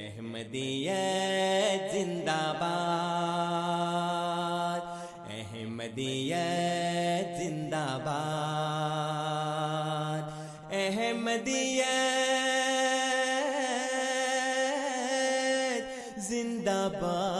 احمدیت زندہ باد احمدیت زندہ باد احمدیت زندہ باد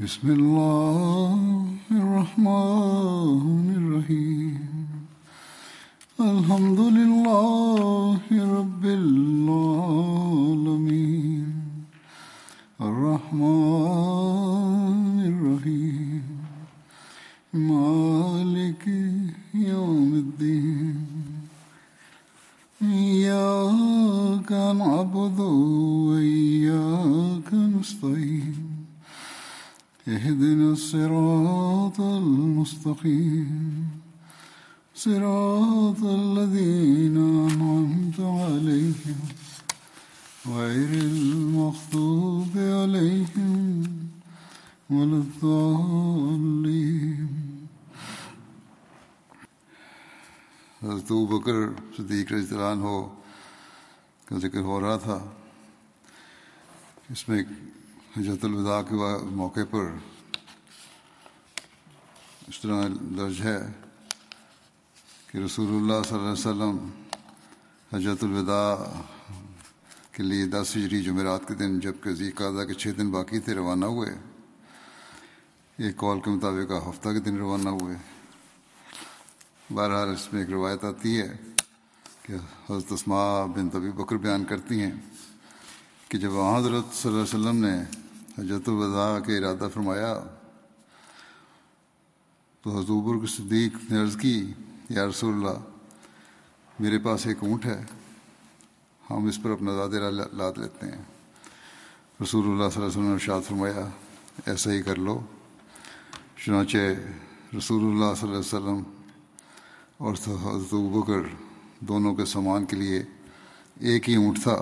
بسم الله الرحمن الرحيم الحمد لله رب العالمين الرحمن الرحيم مالك يوم الدين إياك نعبد وإياك نستعين اهدنا الصراط المستقيم. صراط الذين أنعمت عليهم غير المغضوب عليهم ولا الضالين. حضرت بکر صدیق رضی اللہ عنہ کا ذکر ہو رہا تھا، اس میں حجرت الوداع کے موقع پر اس طرح درج ہے کہ رسول اللہ صلی اللہ علیہ وسلم حجرت الوداع کے لیے دس ہجری جمعرات کے دن جبکہ ذی کے چھ دن باقی تھے، روانہ ہوئے۔ ایک کال کے مطابق ہفتہ کے دن روانہ ہوئے۔ بہرحال اس میں ایک روایت آتی ہے کہ حضرت اسماء بن طبی بکر بیان کرتی ہیں کہ جب حضرت صلی اللہ علیہ وسلم نے حجرت الوداع کے ارادہ فرمایا تو حضور کے صدیق نے عرض کی، یا رسول اللہ، میرے پاس ایک اونٹ ہے، ہم اس پر اپنا زیادہ لاد لیتے ہیں۔ رسول اللہ صلی اللہ علیہ وسلم نے ارشاد فرمایا، ایسا ہی کر لو، چنانچہ رسول اللہ صلی اللہ علیہ وسلم اور حضرت بکر دونوں کے سامان کے لیے ایک ہی اونٹ تھا۔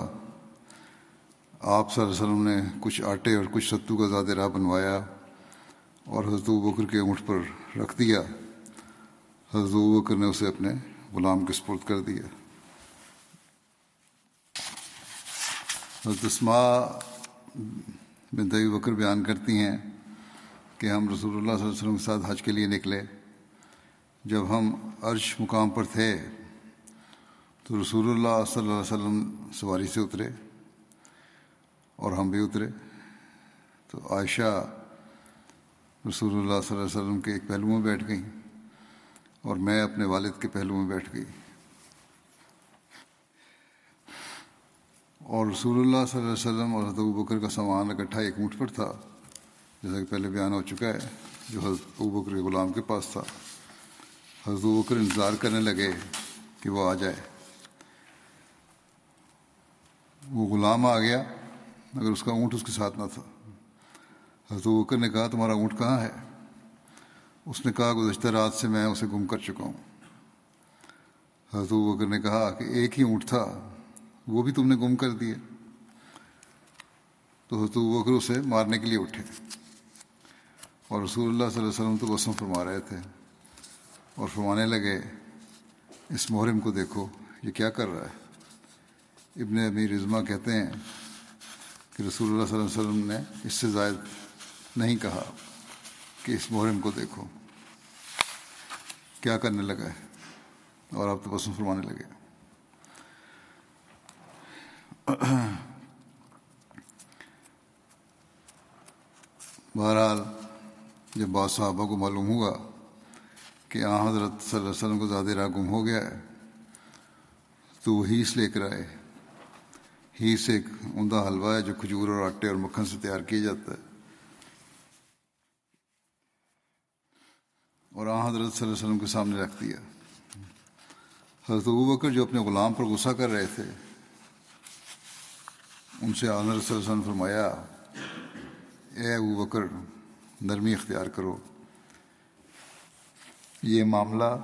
آپ صلی اللہ علیہ وسلم نے کچھ آٹے اور کچھ ستو کا زیادہ راہ بنوایا اور حضرت بکر کے اونٹ پر رکھ دیا۔ حضرت بکر نے اسے اپنے غلام کے سپرد کر دیا۔ حضرت اسماء بنت بکر بیان کرتی ہیں کہ ہم رسول اللہ صلی اللہ علیہ وسلم کے ساتھ حج کے لیے نکلے۔ جب ہم عرش مقام پر تھے تو رسول اللہ صلی اللہ علیہ وسلم سواری سے اترے۔ اور ہم بھی اترے۔ تو عائشہ رسول اللہ صلی اللہ علیہ وسلم کے ایک پہلو میں بیٹھ گئیں اور میں اپنے والد کے پہلو میں بیٹھ گئی۔ اور رسول اللہ صلی اللہ علیہ وسلم اور حضرت بکر کا سامان اکٹھا ایک اونٹ پر تھا، جیسا کہ پہلے بیان ہو چکا ہے، جو حضرت بکر کے غلام کے پاس تھا۔ حضرت بکر انتظار کرنے لگے کہ وہ آ جائے۔ وہ غلام آ گیا۔ مگر اس کا اونٹ اس کے ساتھ نہ تھا۔ حضرت بکر نے کہا، تمہارا اونٹ کہاں ہے؟ اس نے کہا، گزشتہ رات سے میں اسے گم کر چکا ہوں۔ حضرت بکر نے کہا کہ ایک ہی اونٹ تھا، وہ بھی تم نے گم کر دیے تو حضرت بکر اسے مارنے کے لیے اٹھے۔ اور رسول اللہ صلی اللہ علیہ وسلم تو وسم فرما رہے تھے اور فرمانے لگے، اس محرم کو دیکھو، یہ کیا کر رہا ہے؟ ابن امیر رضما کہتے ہیں کہ رسول اللہ صلی اللہ علیہ وسلم نے اس سے زائد نہیں کہا کہ اس محرم کو دیکھو۔ کیا کرنے لگا ہے؟ اور آپ تو پسند فرمانے لگے۔ بہرحال جب بعض صحابہ کو معلوم ہوا کہ آ حضرت صلی اللہ علیہ وسلم کو زیادہ راہ گم ہو گیا ہے، تو وہ ہیس لے کر آئے ہیس ایک عمدہ حلوہ ہے جو کھجور اور آٹے اور مکھن سے تیار کیا جاتا ہے۔ اور آ حضرت صلی اللہ علیہ وسلم کے سامنے رکھ دیا۔ حضرت ابو بکر جو اپنے غلام پر غصہ کر رہے تھے، ان سے حضرت صلی اللہ علیہ وسلم فرمایا، اے ابو بکر، نرمی اختیار کرو۔ یہ معاملہ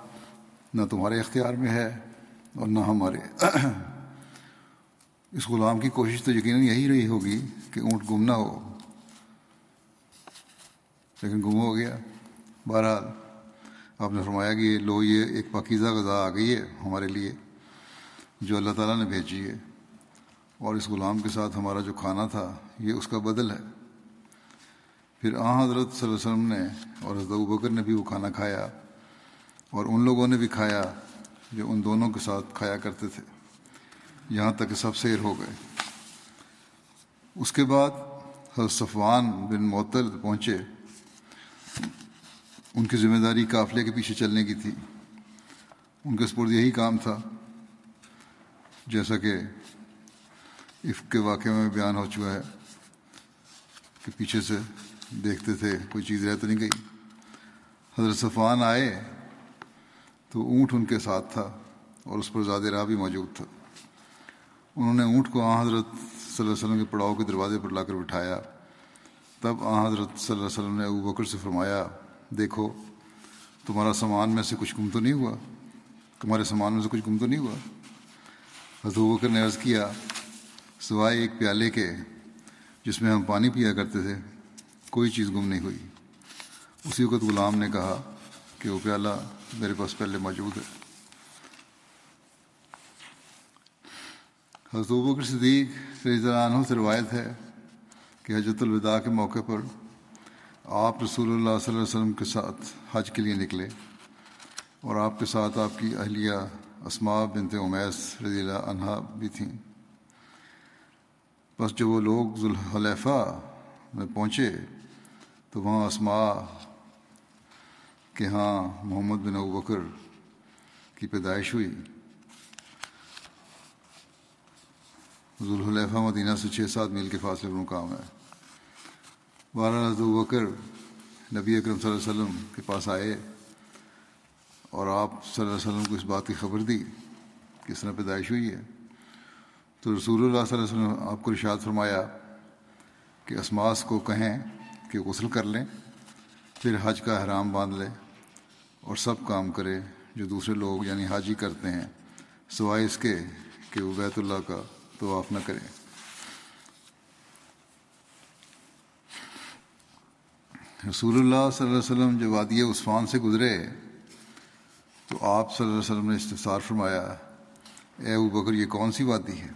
نہ تمہارے اختیار میں ہے اور نہ ہمارے۔ اس غلام کی کوشش تو یقیناً یہی رہی ہوگی کہ اونٹ گم نہ ہو۔ لیکن گم ہو گیا۔ بہرحال، آپ نے فرمایا کہ یہ لو، یہ ایک پاکیزہ غذا آ گئی ہے ہمارے لیے، جو اللہ تعالیٰ نے بھیجی ہے۔ اور اس غلام کے ساتھ ہمارا جو کھانا تھا، یہ اس کا بدل ہے۔ پھر آ، حضرت صلی اللہ علیہ وسلم نے اور حضرت بکر نے بھی وہ کھانا کھایا اور ان لوگوں نے بھی کھایا جو ان دونوں کے ساتھ کھایا کرتے تھے۔ یہاں تک کہ سب سیر ہو گئے۔ اس کے بعد حضرت صفوان بن معطل پہنچے۔ ان کی ذمہ داری قافلے کے پیچھے چلنے کی تھی۔ ان کے سپرد یہی کام تھا۔ جیسا کہ عفق کے واقعے میں بیان ہو چکا ہے کہ پیچھے سے دیکھتے تھے، کوئی چیز رہ تو نہیں گئی۔ حضرت صفوان آئے تو اونٹ ان کے ساتھ تھا اور اس پر زیادہ راہ بھی موجود تھا۔ انہوں نے اونٹ کو آ حضرت صلی اللہ علیہ وسلم کے پڑاؤ کے دروازے پر لا کر بٹھایا۔ تب آ حضرت صلی اللہ علیہ وسلم نے ابو بکر سے فرمایا، دیکھو، تمہارا سامان میں سے کچھ گم تو نہیں ہوا؟ تمہارے سامان میں سے کچھ گم تو نہیں ہوا؟ حضرت بکر نے عرض کیا، سوائے ایک پیالے کے جس میں ہم پانی پیا کرتے تھے، کوئی چیز گم نہیں ہوئی۔ اسی وقت غلام نے کہا کہ وہ پیالہ میرے پاس پہلے موجود ہے۔ حضرت بکر صدیق رضی اللہ عنہ سے روایت ہے کہ حجرت الوداع کے موقع پر آپ رسول اللہ صلی اللہ علیہ وسلم کے ساتھ حج کے لیے نکلے اور آپ کے ساتھ آپ کی اہلیہ اسماء بنت امیس رضی اللہ عنہ بھی تھیں۔ بس جب وہ لوگ ذوالحلیفہ میں پہنچے تو وہاں اسماء کہ ہاں محمد بن ابو بکر کی پیدائش ہوئی۔ ذوالحلیفہ مدینہ سے چھ سات میل کے فاصلے پر مقام ہے۔ بارہ ابو بکر نبی اکرم صلی اللہ علیہ وسلم کے پاس آئے اور آپ صلی اللہ علیہ وسلم کو اس بات کی خبر دی کہ اس طرح پیدائش ہوئی ہے۔ تو رسول اللہ صلی اللہ علیہ وسلم آپ کو ارشاد فرمایا کہ اسماس کو کہیں کہ غسل کر لیں، پھر حج کا احرام باندھ لیں اور سب کام کرے جو دوسرے لوگ یعنی حاجی کرتے ہیں، سوائے اس کے کہ وہ بیت اللہ کا طواف نہ کریں۔ رسول اللہ صلی اللہ علیہ وسلم جب وادی عثمان سے گزرے، تو آپ صلی اللہ علیہ وسلم نے استفسار فرمایا، اے ابو بکر، یہ کون سی وادی ہے؟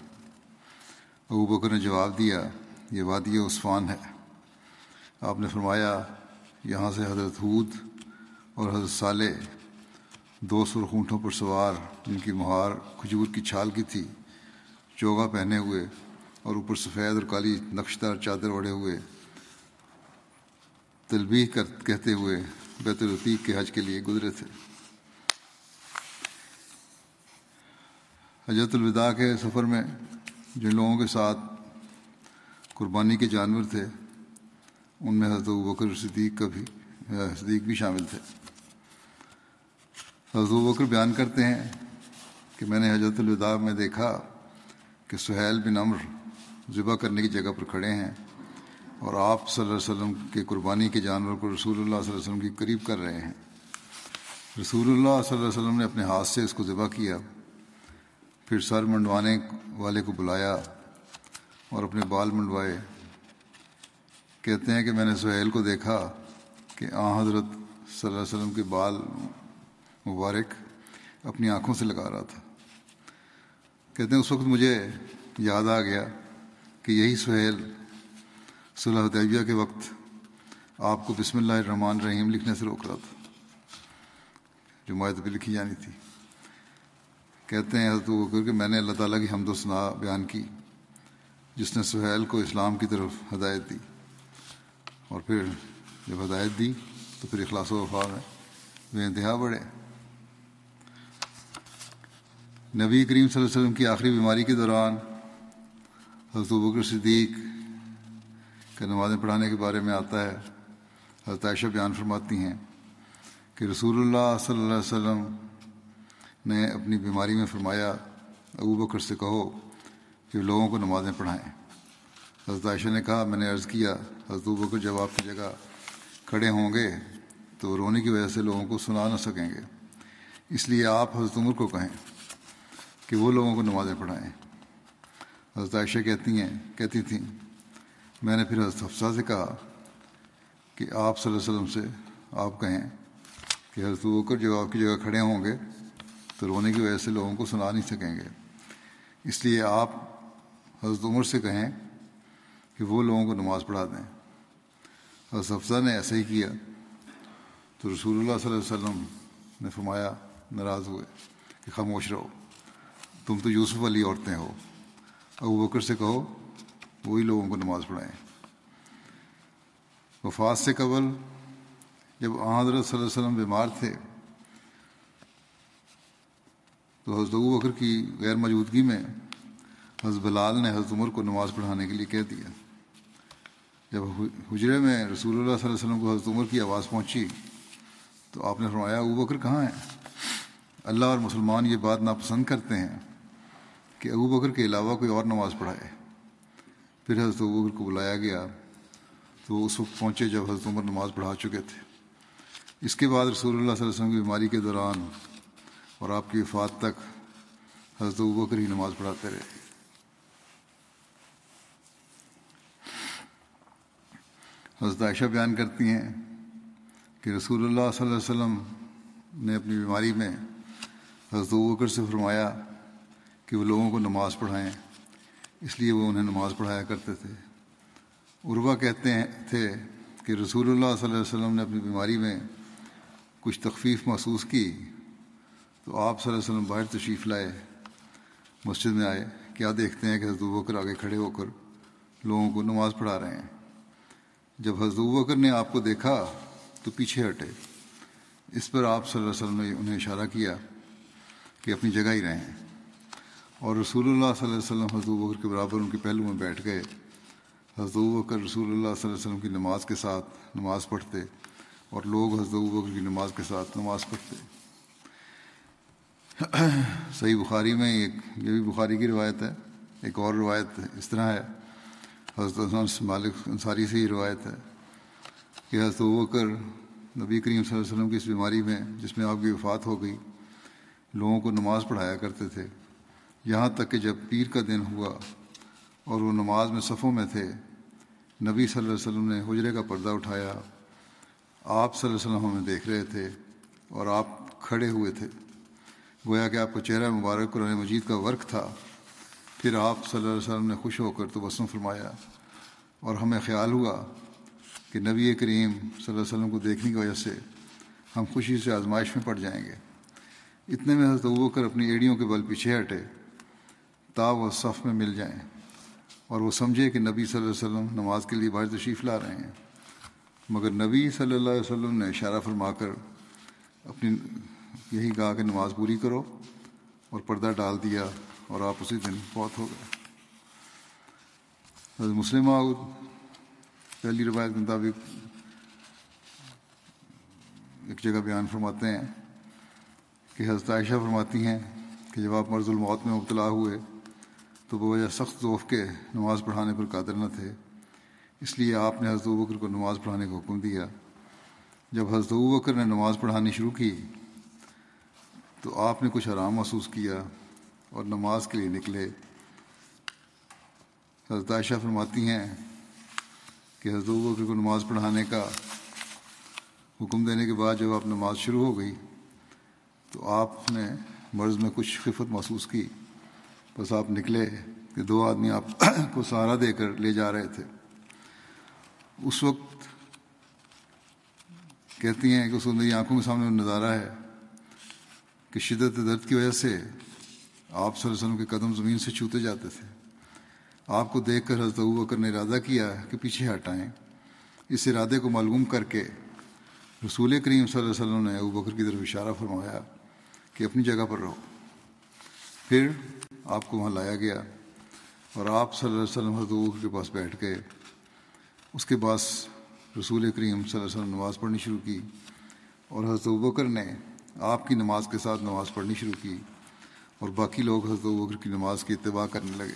ابو بکر نے جواب دیا، یہ وادی عثمان ہے۔ آپ نے فرمایا، یہاں سے حضرت حود اور حضرت صالح دو سرخونٹوں پر سوار، جن کی مہار کھجور کی چھال کی تھی۔ چوگا پہنے ہوئے اور اوپر سفید اور کالی نقشدار چادر اڑے ہوئے تلبیح کر، کہتے ہوئے بیت الرفیق کے حج کے لیے گزرے تھے۔ حجرت الوداع کے سفر میں جن لوگوں کے ساتھ قربانی کے جانور تھے، ان میں حضرت بکر صدیق کا بھی، صدیق بھی شامل تھے۔ حضرت بکر بیان کرتے ہیں کہ میں نے حضرت الوداع میں دیکھا کہ سہیل بن امر ذبح کرنے کی جگہ پر کھڑے ہیں اور آپ صلی اللہ علیہ وسلم کے قربانی کے جانور کو رسول اللہ صلی اللہ علیہ وسلم کی قریب کر رہے ہیں۔ رسول اللہ صلی اللہ علیہ وسلم نے اپنے ہاتھ سے اس کو ذبح کیا، پھر سر منڈوانے والے کو بلایا اور اپنے بال منڈوائے۔ کہتے ہیں کہ میں نے سہیل کو دیکھا کہ آ حضرت صلی اللہ علیہ وسلم کے بال مبارک اپنی آنکھوں سے لگا رہا تھا۔ کہتے ہیں، اس وقت مجھے یاد آ گیا کہ یہی سہیل صلی طیبیہ کے وقت آپ کو بسم اللہ الرحمن الرحیم لکھنے سے روک رہا تھا، جو معاہد پہ لکھی جانی تھی۔ کہتے ہیں حضرت وہ کہ میں نے اللہ تعالیٰ کی حمد و ثناء بیان کی، جس نے سہیل کو اسلام کی طرف ہدایت دی۔ اور پھر جب ہدایت دی تو پھر اخلاص و وفا میں بے انتہا بڑھے۔ نبی کریم صلی اللہ علیہ وسلم کی آخری بیماری کے دوران حضرت بکر صدیق کے نمازیں پڑھانے کے بارے میں آتا ہے، حضرت عائشہ بیان فرماتی ہیں کہ رسول اللہ صلی اللہ علیہ وسلم نے اپنی بیماری میں فرمایا، ابو بکر سے کہو کہ لوگوں کو نمازیں پڑھائیں۔ حضرت عائشہ نے کہا، میں نے عرض کیا، حضرت بکر جب آپ کی جگہ کھڑے ہوں گے تو رونے کی وجہ سے لوگوں کو سنا نہ سکیں گے۔ اس لیے آپ حضرت عمر کو کہیں۔ کہ وہ لوگوں کو نمازیں پڑھائیں۔ حضرت عائشہ کہتی ہیں، کہتی تھیں، میں نے پھر حضرت حفصہ سے کہا کہ آپ صلی اللہ علیہ وسلم سے آپ کہیں کہ حضرت بکر جب آپ کی جگہ کھڑے ہوں گے تو رونے کی وجہ سے لوگوں کو سنا نہیں سکیں گے۔ اس لیے آپ حضرت عمر سے کہیں کہ وہ لوگوں کو نماز پڑھا دیں۔ حضرت حفظہ نے ایسا ہی کیا۔ تو رسول اللہ صلی اللہ علیہ وسلم نے فرمایا، ناراض ہوئے کہ خاموش رہو۔ تم تو یوسف والی عورتیں ہو۔ ابو بکر سے کہو، وہی لوگوں کو نماز پڑھائیں۔ وفات سے قبل جب حضرت صلی اللہ علیہ وسلم بیمار تھے، تو حضرت ابو بکر کی غیر موجودگی میں حضرت بلال نے حضرت عمر کو نماز پڑھانے کے لیے کہہ دیا۔ جب حجرے میں رسول اللہ صلی اللہ علیہ وسلم کو حضرت عمر کی آواز پہنچی، تو آپ نے فرمایا، ابو بکر کہاں ہیں؟ اللہ اور مسلمان یہ بات ناپسند کرتے ہیں۔ کہ ابو بکر کے علاوہ کوئی اور نماز پڑھائے پھر حضرت ابو بکر کو بلایا گیا تو وہ اس وقت پہنچے جب حضرت عمر نماز پڑھا چکے تھے۔ اس کے بعد رسول اللہ صلی اللہ علیہ وسلم کی بیماری کے دوران اور آپ کی وفات تک حضرت ابو بکر ہی نماز پڑھاتے رہے۔ حضرت عائشہ بیان کرتی ہیں کہ رسول اللہ صلی اللہ علیہ وسلم نے اپنی بیماری میں حضرت بکر سے فرمایا کہ وہ لوگوں کو نماز پڑھائیں۔ اس لیے وہ انہیں نماز پڑھایا کرتے تھے۔ عربا کہتے ہیں تھے کہ رسول اللہ صلی اللہ علیہ وسلم نے اپنی بیماری میں کچھ تخفیف محسوس کی۔ تو آپ صلی اللہ علیہ وسلم باہر تشریف لائے، مسجد میں آئے۔ کیا دیکھتے ہیں کہ حضرت بکر آگے کھڑے ہو کر لوگوں کو نماز پڑھا رہے ہیں۔ جب حضرت بکر نے آپ کو دیکھا تو پیچھے ہٹے۔ اس پر آپ صلی اللہ علیہ وسلم نے انہیں اشارہ کیا کہ اپنی جگہ ہی رہیں۔ اور رسول اللہ صلی اللہ علیہ وسلم حضرت بکر کے برابر ان کے پہلو میں بیٹھ گئے۔ حضرت بکر رسول اللہ صلی اللہ علیہ وسلم کی نماز کے ساتھ نماز پڑھتے اور لوگ حضرت بکر کی نماز کے ساتھ نماز پڑھتے۔ صحیح بخاری میں ایک، یہ بھی بخاری کی روایت ہے، ایک اور روایت اس طرح ہے۔ حضرت مالک انصاری سے ہی روایت ہے کہ حضرت بکر نبی کریم صلی اللہ علیہ وسلم کی اس بیماری میں جس میں آپ کی وفات ہو گئی، لوگوں کو نماز پڑھایا کرتے تھے۔ یہاں تک کہ جب پیر کا دن ہوا اور وہ نماز میں صفوں میں تھے، نبی صلی اللہ علیہ وسلم نے حجرے کا پردہ اٹھایا۔ آپ صلی اللہ علیہ وسلم ہمیں دیکھ رہے تھے اور آپ کھڑے ہوئے تھے۔ گویا کہ آپ کا چہرہ مبارک قرآن مجید کا ورق تھا۔ پھر آپ صلی اللہ علیہ وسلم نے خوش ہو کر تو بسم فرمایا۔ اور ہمیں خیال ہوا کہ نبی کریم صلی اللہ علیہ وسلم کو دیکھنے کی وجہ سے ہم خوشی سے آزمائش میں پڑ جائیں گے۔ اتنے میں حضرت کر اپنی ایڑیوں کے بل پیچھے ہٹے۔ تا وہ صف میں مل جائیں اور وہ سمجھے کہ نبی صلی اللہ علیہ وسلم نماز کے لیے باہر تشریف لا رہے ہیں۔ مگر نبی صلی اللہ علیہ وسلم نے اشارہ فرما کر اپنی یہی کہا کہ نماز پوری کرو اور پردہ ڈال دیا اور آپ اسی دن فوت ہو گئے۔ حضرت مسلم پہلی روایت کے مطابق ایک جگہ بیان فرماتے ہیں کہ حضرت عائشہ فرماتی ہیں کہ جب آپ مرض الموت میں مبتلا ہوئے تو بوجہ سخت ذوف کے نماز پڑھانے پر قادر نہ تھے۔ اس لیے آپ نے حضرت بکر کو نماز پڑھانے کا حکم دیا۔ جب حضرت بکر نے نماز پڑھانی شروع کی تو آپ نے کچھ آرام محسوس کیا اور نماز کے لیے نکلے۔ حضرت عائشہ فرماتی ہیں کہ حضرت بکر کو نماز پڑھانے کا حکم دینے کے بعد جب آپ نماز شروع ہو گئی تو آپ نے مرض میں کچھ خفت محسوس کی۔ بس آپ نکلے کہ دو آدمی آپ کو سہارا دے کر لے جا رہے تھے۔ اس وقت کہتی ہیں کہ اس میری آنکھوں کے سامنے نظارہ ہے کہ شدت درد کی وجہ سے آپ صلی اللہ علیہ وسلم کے قدم زمین سے چھوتے جاتے تھے۔ آپ کو دیکھ کر حضرت بکر نے ارادہ کیا کہ پیچھے ہٹائیں۔ اس ارادے کو معلوم کر کے رسول کریم صلی اللہ علیہ وسلم نے ابو بکر کی طرف اشارہ فرمایا کہ اپنی جگہ پر رہو۔ پھر آپ کو وہاں لایا گیا اور آپ صلی اللہ علیہ وسلم حضرت کے پاس بیٹھ گئے۔ اس کے بعد رسول کریم صلی اللہ علیہ وسلم نماز پڑھنی شروع کی اور حضرت بکر نے آپ کی نماز کے ساتھ نماز پڑھنی شروع کی اور باقی لوگ حضرت بکر کی نماز کی اتباع کرنے لگے۔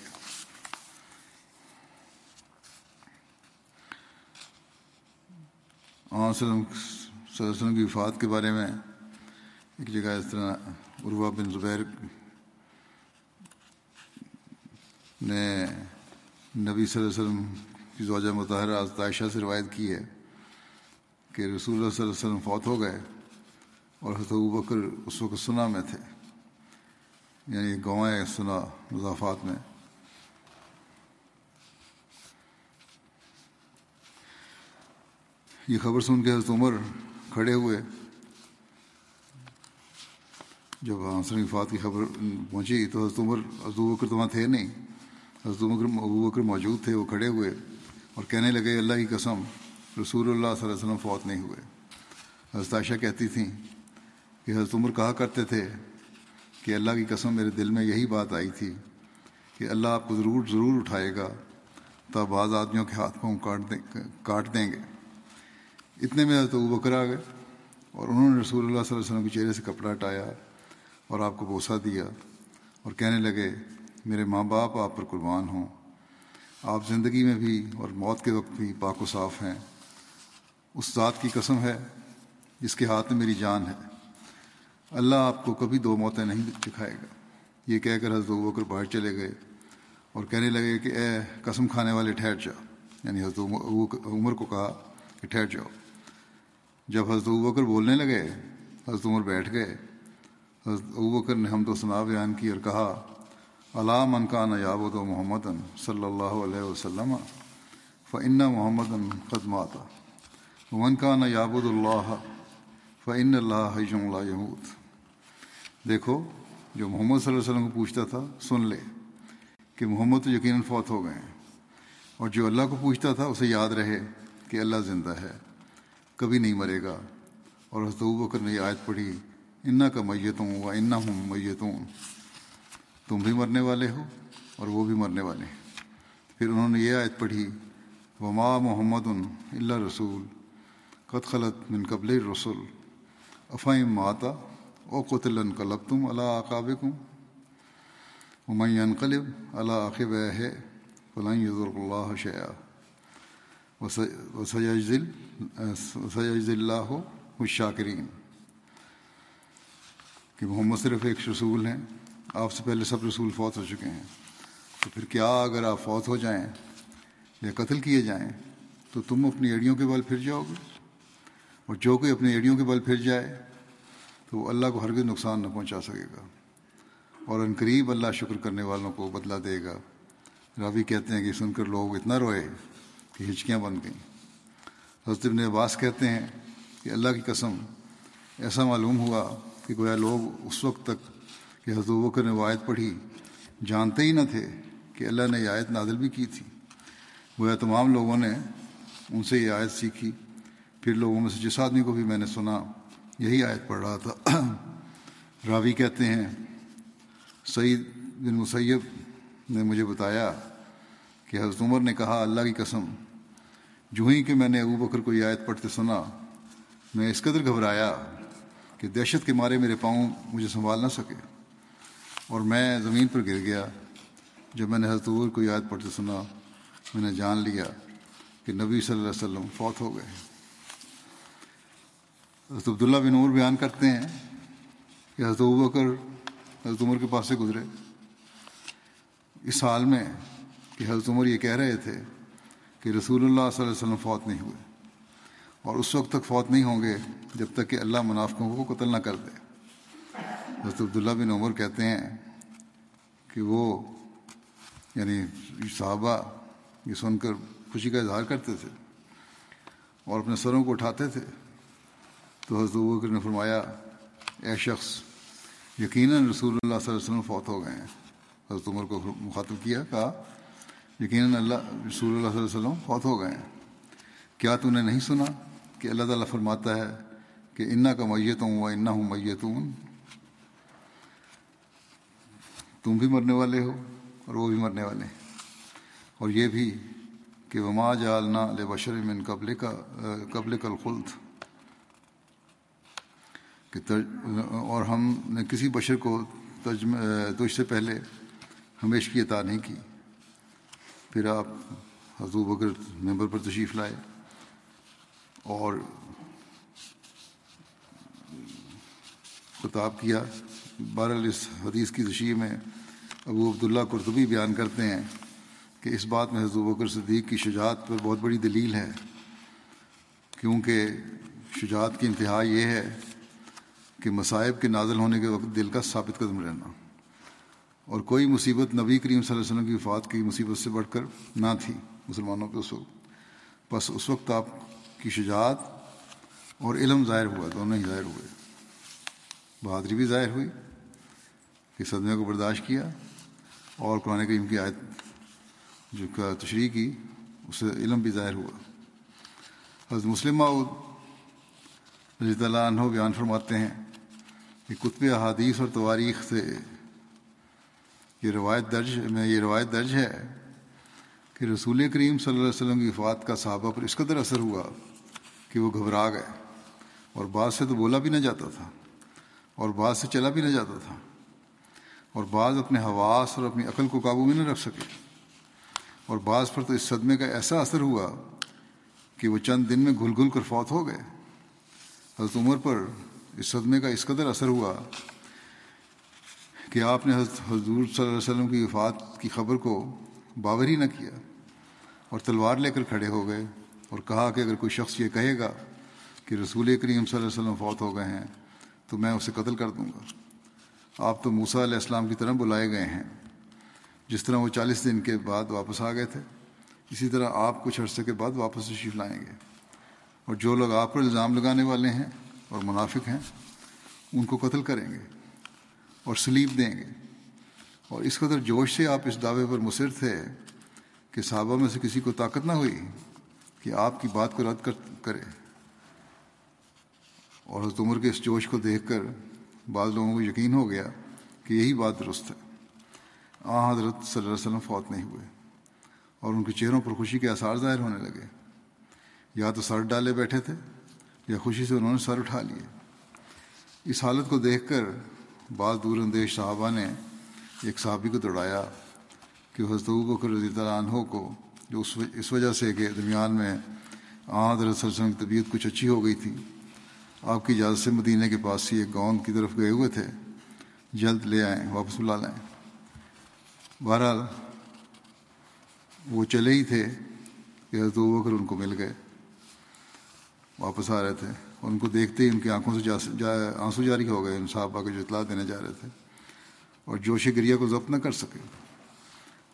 صلی اللہ علیہ وسلم کی وفات کے بارے میں ایک جگہ اس طرح عروہ بن زبیر نے نبی صلی اللہ علیہ وسلم کی زوجہ مطالعہ عائشہ سے روایت کی ہے کہ رسول اللہ صلی اللہ علیہ وسلم فوت ہو گئے اور حضرت بکر اس وقت سنا میں تھے یعنی گوائیں سنا مضافات میں۔ یہ خبر سن کے حضرت عمر کھڑے ہوئے۔ جب حسن فات کی خبر پہنچی تو حضرت عمر، حضرت بکر تو وہاں تھے نہیں۔ حضرت ابو بکر موجود تھے، وہ کھڑے ہوئے اور کہنے لگے، اللہ کی قسم رسول اللہ صلی اللہ علیہ وسلم فوت نہیں ہوئے۔ حضرت عائشہ کہتی تھیں کہ حضرت عمر کہا کرتے تھے کہ اللہ کی قسم، میرے دل میں یہی بات آئی تھی کہ اللہ آپ کو ضرور ضرور اٹھائے گا، تب بعض آدمیوں کے ہاتھ پاؤں کاٹ دیں کاٹ دیں گے۔ اتنے میں حضرت ابو بکر آ گئے اور انہوں نے رسول اللہ صلی اللہ علیہ وسلم کے چہرے سے کپڑا ہٹایا اور آپ کو بوسہ دیا اور کہنے لگے میرے ماں باپ، آپ پر قربان ہوں۔ آپ زندگی میں بھی اور موت کے وقت بھی پاک و صاف ہیں۔ اس ذات کی قسم ہے جس کے ہاتھ میں میری جان ہے۔ اللہ آپ کو کبھی دو موتیں نہیں دکھائے گا۔ یہ کہہ کر حضرت بکر باہر چلے گئے اور کہنے لگے کہ اے قسم کھانے والے، ٹھہر جاؤ۔ یعنی حضرت عمر کو کہا کہ ٹھہر جاؤ۔ جب حضرت بکر بولنے لگے، حضرت عمر بیٹھ گئے۔ حضرت بکر نے ہم تو سنا بیان کی اور کہا علام من کا نیابود و محمد صلی اللہ علیہ وسلم فعن محمد قدماتا من کا نیابود اللہ فعن اللہ اللہ یمود دیکھو، جو محمد صلی اللہ علیہ وسلم کو پوچھتا تھا، سن لے کہ محمد تو یقیناً فوت ہو گئے ہیں۔ اور جو اللہ کو پوچھتا تھا، اسے یاد رہے کہ اللہ زندہ ہے، کبھی نہیں مرے گا۔ اور حضرت بکر نے یہ آیت پڑھی انا کا میتوں و انا ہوں میتوں تم بھی مرنے والے ہو اور وہ بھی مرنے والے ہیں۔ پھر انہوں نے یہ آیت پڑھی، وما محمد اللہ رسول قط خلط من قبل رسول افائم ماتا او قطل انقلب تم اللہ عقاب کم ومن انقلب اللہ عقب ہے فلاں یضر اللہ شیا وسیجل سید اللہ الشاکرین کہ محمد صرف ایک رسول ہیں۔ آپ سے پہلے سب رسول فوت ہو چکے ہیں۔ تو پھر کیا اگر آپ فوت ہو جائیں یا قتل کیے جائیں، تو تم اپنی ایڑیوں کے بل پھر جاؤ گے۔ اور جو کوئی اپنی ایڑیوں کے بل پھر جائے، تو وہ اللہ کو ہرگز نقصان نہ پہنچا سکے گا۔ اور ان قریب اللہ شکر کرنے والوں کو بدلا دے گا۔ راوی کہتے ہیں کہ سن کر لوگ اتنا روئے کہ ہچکیاں بن گئیں۔ حضرت ابن عباس کہتے ہیں کہ اللہ کی قسم، ایسا معلوم ہوا کہ گویا لوگ اس وقت تک کہ حضرت بکر نے وہ آیت پڑھی، جانتے ہی نہ تھے کہ اللہ نے یہ آیت نادل بھی کی تھی۔ گویا تمام لوگوں نے ان سے یہ آیت سیکھی۔ پھر لوگوں میں سے جس آدمی کو بھی میں نے سنا، یہی آیت پڑھ رہا تھا۔ راوی کہتے ہیں، سعید بن مسیب نے مجھے بتایا کہ حضرت عمر نے کہا، اللہ کی قسم، جو ہی کہ میں نے ابو بکر کو یہ آیت پڑھتے سنا، میں اس قدر گھبرایا کہ دہشت کے مارے میرے پاؤں مجھے سنبھال نہ سکے۔ اور میں زمین پر گر گیا۔ جب میں نے حضرت عمر کو یہ آیت پڑھتے سنا، میں نے جان لیا کہ نبی صلی اللہ علیہ وسلم فوت ہو گئے حضرت عبداللہ بن عمر بیان کرتے ہیں کہ حضرت بکر، حضرت عمر کے پاس سے گزرے۔ اس حال میں کہ حضرت عمر یہ کہہ رہے تھے کہ رسول اللہ صلی اللہ علیہ وسلم فوت نہیں ہوئے۔ اور اس وقت تک فوت نہیں ہوں گے جب تک کہ اللہ منافقوں کو قتل نہ کر دے۔ حضرت عبداللہ بن عمر کہتے ہیں کہ وہ یعنی صحابہ یہ سن کر خوشی کا اظہار کرتے تھے اور اپنے سروں کو اٹھاتے تھے، تو حضرت بکر نے فرمایا، اے شخص، یقیناً رسول اللہ صلی اللہ علیہ وسلم فوت ہو گئے ہیں۔ حضرت عمر کو مخاطب کیا، کہا، یقیناً اللہ، رسول اللہ صلی اللہ علیہ وسلم فوت ہو گئے ہیں۔ کیا تو نے نہیں سنا کہ اللہ تعالیٰ فرماتا ہے کہ انا کا میت ہوں و انا ہوں میتون؟ تم بھی مرنے والے ہو اور وہ بھی مرنے والے ہیں۔ اور یہ بھی کہ وما جالنا لے بشر من قبل کا قبل کل خلد کہ اور ہم نے کسی بشر کو تجم تجھ سے پہلے ہمیش کی عطا نہیں کی۔ پھر آپ حضور بکر ممبر پر تشریف لائے۔ اور خطاب کیا۔ بہرحال اس حدیث کی تشریح میں ابو عبداللہ قرطبی بیان کرتے ہیں کہ اس بات میں حضور بکر صدیق کی شجاعت پر بہت بڑی دلیل ہے۔ کیونکہ شجاعت کی انتہا یہ ہے کہ مصائب کے نازل ہونے کے وقت دل کا ثابت قدم رہنا۔ اور کوئی مصیبت نبی کریم صلی اللہ علیہ وسلم کی وفات کی مصیبت سے بڑھ کر نہ تھی مسلمانوں پہ اس وقت بس اس وقت آپ کی شجاعت اور علم ظاہر ہوا، دونوں ہی ظاہر ہوئے۔ بہادری بھی ظاہر ہوئی کہ صدمے کو برداشت کیا اور قرآن کریم کی آیت جو کا تشریح کی، اس سے علم بھی ظاہر ہوا۔ حضرت مسلم رضی اللہ عنہ بیان فرماتے ہیں کہ کتب احادیث اور تواریخ سے یہ روایت درج میں یہ روایت درج ہے کہ رسول کریم صلی اللہ علیہ وسلم کی وفات کا صحابہ پر اس قدر اثر ہوا کہ وہ گھبرا گئے اور بعض سے تو بولا بھی نہ جاتا تھا۔ اور بعض سے چلا بھی نہ جاتا تھا۔ اور بعض اپنے حواس اور اپنی عقل کو قابو میں نہ رکھ سکے۔ اور بعض پر تو اس صدمے کا ایسا اثر ہوا کہ وہ چند دن میں گھل گھل کر فوت ہو گئے۔ حضرت عمر پر اس صدمے کا اس قدر اثر ہوا کہ آپ نے حضرت حضور صلی اللہ علیہ وسلم کی وفات کی خبر کو باور ہی نہ کیا اور تلوار لے کر کھڑے ہو گئے اور کہا کہ اگر کوئی شخص یہ کہے گا کہ رسول کریم صلی اللہ علیہ وسلم فوت ہو گئے ہیں تو میں اسے قتل کر دوں گا۔ آپ تو موسیٰ علیہ السلام کی طرح بلائے گئے ہیں۔ جس طرح وہ چالیس دن کے بعد واپس آ گئے تھے، اسی طرح آپ کچھ عرصے کے بعد واپس تشریف لائیں گے۔ اور جو لوگ آپ پر الزام لگانے والے ہیں اور منافق ہیں، ان کو قتل کریں گے اور سلیب دیں گے۔ اور اس قدر جوش سے آپ اس دعوے پر مصر تھے کہ صحابہ میں سے کسی کو طاقت نہ ہوئی کہ آپ کی بات کو رد کر کرے۔ اور حضرت عمر کے اس جوش کو دیکھ کر بعض لوگوں کو یقین ہو گیا کہ یہی بات درست ہے۔ آ، حضرت صلی اللہ علیہ وسلم فوت نہیں ہوئے اور ان کے چہروں پر خوشی کے آثار ظاہر ہونے لگے۔ یا تو سر ڈالے بیٹھے تھے یا خوشی سے انہوں نے سر اٹھا لیے۔ اس حالت کو دیکھ کر بعض دور اندیش صحابہ نے ایک صحابی کو دوڑایا کہ حضرت بکر رضی اللہ عنہ کو جو اس وجہ سے کہ درمیان میں آ، حضرت صلی اللہ علیہ وسلم کی طبیعت کچھ اچھی ہو گئی تھی آپ کی اجازت سے مدینہ کے پاس سے ایک گاؤں کی طرف گئے ہوئے تھے۔ جلد لے آئیں واپس بلا لائیں بہرحال وہ چلے ہی تھے کہ حضرت بکر ان کو مل گئے۔ واپس آ رہے تھے۔ ان کو دیکھتے ہی ان کی آنکھوں سے جا, جا آنسو جاری ہو گئے۔ ان صحابہ کو جو اطلاع دینے جا رہے تھے۔ اور جوش گریا کو ضبط نہ کر سکے۔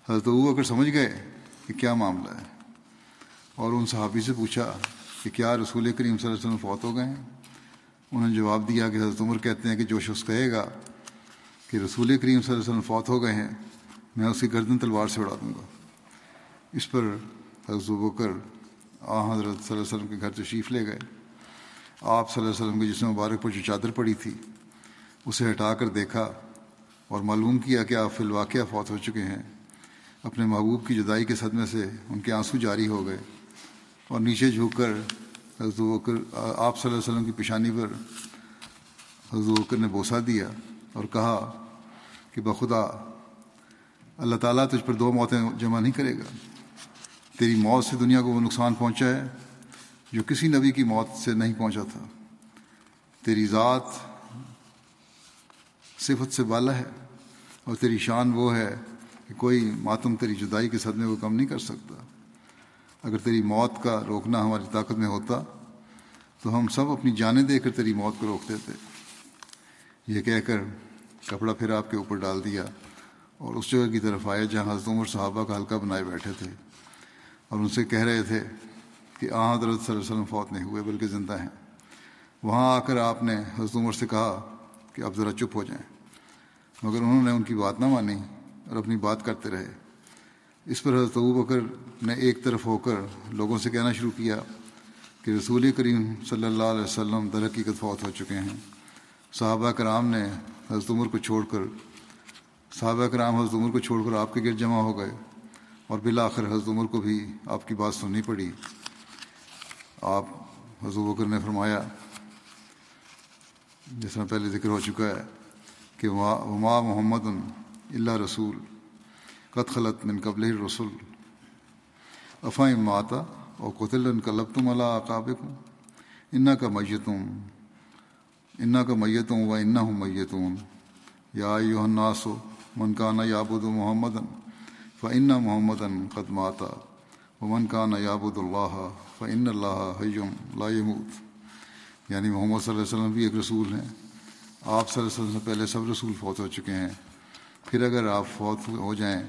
حضرت ابو بکر سمجھ گئے کہ کیا معاملہ ہے۔ اور ان صحابی سے پوچھا کہ کیا رسول کریم صلی اللہ علیہ وسلم فوت ہو گئے ہیں؟ انہوں نے جواب دیا کہ حضرت عمر کہتے ہیں کہ جو شخص کہے گا کہ رسول کریم صلی اللہ علیہ وسلم فوت ہو گئے ہیں، میں اس کی گردن تلوار سے اڑا دوں گا۔ اس پر حضرت بکر، آ حضرت صلی اللہ علیہ وسلم کے گھر تشریف لے گئے۔ آپ صلی اللہ علیہ وسلم کے جسم مبارک پر جو چادر پڑی تھی، اسے ہٹا کر دیکھا اور معلوم کیا کہ آپ فی الواقعہ فوت ہو چکے ہیں۔ اپنے محبوب کی جدائی کے صدمے سے ان کے آنسو جاری ہو گئے اور نیچے جھوک کر حضرت بکر، آپ صلی اللہ علیہ وسلم کی پیشانی پر حضرت بکر نے بوسہ دیا اور کہا کہ بخدا اللہ تعالیٰ تجھ پر دو موتیں جمع نہیں کرے گا۔ تیری موت سے دنیا کو وہ نقصان پہنچا ہے جو کسی نبی کی موت سے نہیں پہنچا تھا۔ تیری ذات صفت سے بالا ہے اور تیری شان وہ ہے کہ کوئی ماتم تیری جدائی کے صدمے کو کم نہیں کر سکتا۔ اگر تیری موت کا روکنا ہماری طاقت میں ہوتا، تو ہم سب اپنی جانیں دے کر تیری موت کو روکتے تھے۔ یہ کہہ کر کپڑا پھر آپ کے اوپر ڈال دیا اور اس جگہ کی طرف آئے جہاں حضرت عمر صحابہ کا حلقہ بنائے بیٹھے تھے اور ان سے کہہ رہے تھے کہ آ حضرت صلی اللہ علیہ وسلم فوت نہیں ہوئے بلکہ زندہ ہیں۔ وہاں آ کر آپ نے حضرت عمر سے کہا کہ آپ ذرا چپ ہو جائیں۔ مگر انہوں نے ان کی بات نہ مانی اور اپنی بات کرتے رہے۔ اس پر حضرت ابو بکر نے ایک طرف ہو کر لوگوں سے کہنا شروع کیا کہ رسول کریم صلی اللہ علیہ وسلم در حقیقت فوت ہو چکے ہیں۔ صحابہ کرام نے حضرت عمر کو چھوڑ کر صحابہ کرام حضرت عمر کو چھوڑ کر آپ کے گرد جمع ہو گئے اور بالآخر حضرت عمر کو بھی آپ کی بات سننی پڑی۔ آپ حضرت بکر نے فرمایا جس میں پہلے ذکر ہو چکا ہے کہ وما محمد اللہ رسول۔ قط خلط من قبل رسول افایم ماتا اور قطل کلب تم اللہ اقابق انا کا میتوں انا کا میتوں و انا ہوں میتون یا یوناس و منکانہ یابود محمد فعن محمد قدماتا و منکانہ یابود اللہ فعن اللہ حیم لامود یعنی محمد صلی اللہ علیہ وسلم بھی ایک رسول ہیں. آپ صلی اللہ علیہ وسلم سے پہلے سب رسول فوت ہو چکے ہیں. پھر اگر آپ فوت ہو جائیں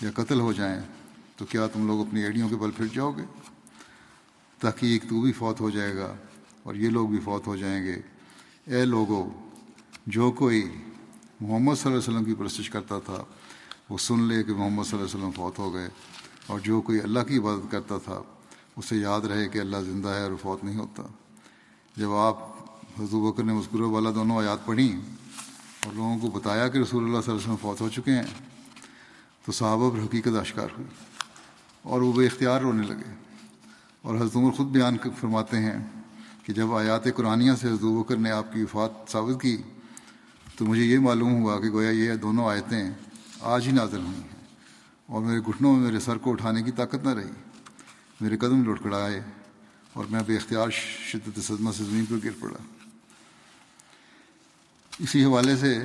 یا قتل ہو جائیں، تو کیا تم لوگ اپنی ایڑیوں کے بل پھر جاؤ گے؟ تحقیق تو بھی فوت ہو جائے گا اور یہ لوگ بھی فوت ہو جائیں گے۔ اے لوگوں جو کوئی محمد صلی اللہ علیہ وسلم کی پرستش کرتا تھا، وہ سن لے کہ محمد صلی اللہ علیہ وسلم فوت ہو گئے۔ اور جو کوئی اللہ کی عبادت کرتا تھا، اسے یاد رہے کہ اللہ زندہ ہے اور فوت نہیں ہوتا۔ جب آپ حضور بکر نے مسکرو والا دونوں آیات پڑھیں اور لوگوں کو بتایا کہ رسول اللہ صلی اللہ علیہ وسلم فوت ہو چکے ہیں تو صحابہ پر حقیقت اشکار ہوئی اور وہ بے اختیار رونے لگے اور حضرت عمر خود بیان فرماتے ہیں کہ جب آیات قرآنیہ سے حضرت بکر نے آپ کی وفات ثابت کی تو مجھے یہ معلوم ہوا کہ گویا یہ دونوں آیتیں آج ہی نازل ہوئی ہیں اور میرے گھٹنوں میں میرے سر کو اٹھانے کی طاقت نہ رہی۔ میرے قدم لڑکڑائے اور میں بے اختیار شدت صدمہ سے زمین پر گر پڑا۔ اسی حوالے سے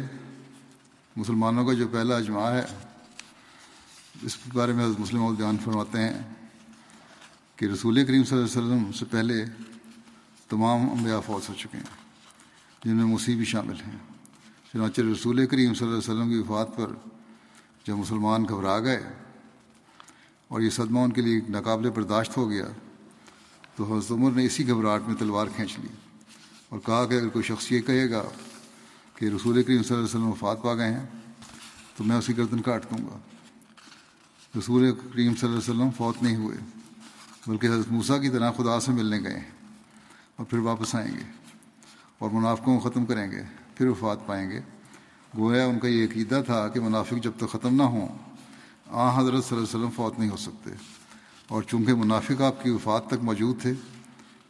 مسلمانوں کا جو پہلا اجماع ہے اس بارے میں مسلم بیان فرماتے ہیں کہ رسول کریم صلی اللہ علیہ وسلم سے پہلے تمام انبیاء فوت ہو چکے ہیں، جن میں مصیبی شامل ہیں۔ چنانچہ رسول کریم صلی اللہ علیہ وسلم کی وفات پر جب مسلمان گھبرا گئے اور یہ صدمہ ان کے لیے ناقابل برداشت ہو گیا، تو حضرت عمر نے اسی گھبراہٹ میں تلوار کھینچ لی اور کہا کہ اگر کوئی شخص یہ کہے گا کہ رسول کریم صلی اللہ علیہ وسلم وفات پا گئے ہیں، تو میں اسی گردن کاٹ دوں گا۔ رسول کریم صلی اللہ علیہ وسلم فوت نہیں ہوئے، بلکہ حضرت موسیٰ کی طرح خدا سے ملنے گئے ہیں اور پھر واپس آئیں گے اور منافقوں کو ختم کریں گے، پھر وفات پائیں گے۔ گویا ان کا یہ عقیدہ تھا کہ منافق جب تک ختم نہ ہوں آ حضرت صلی اللہ علیہ وسلم فوت نہیں ہو سکتے۔ اور چونکہ منافق آپ کی وفات تک موجود تھے،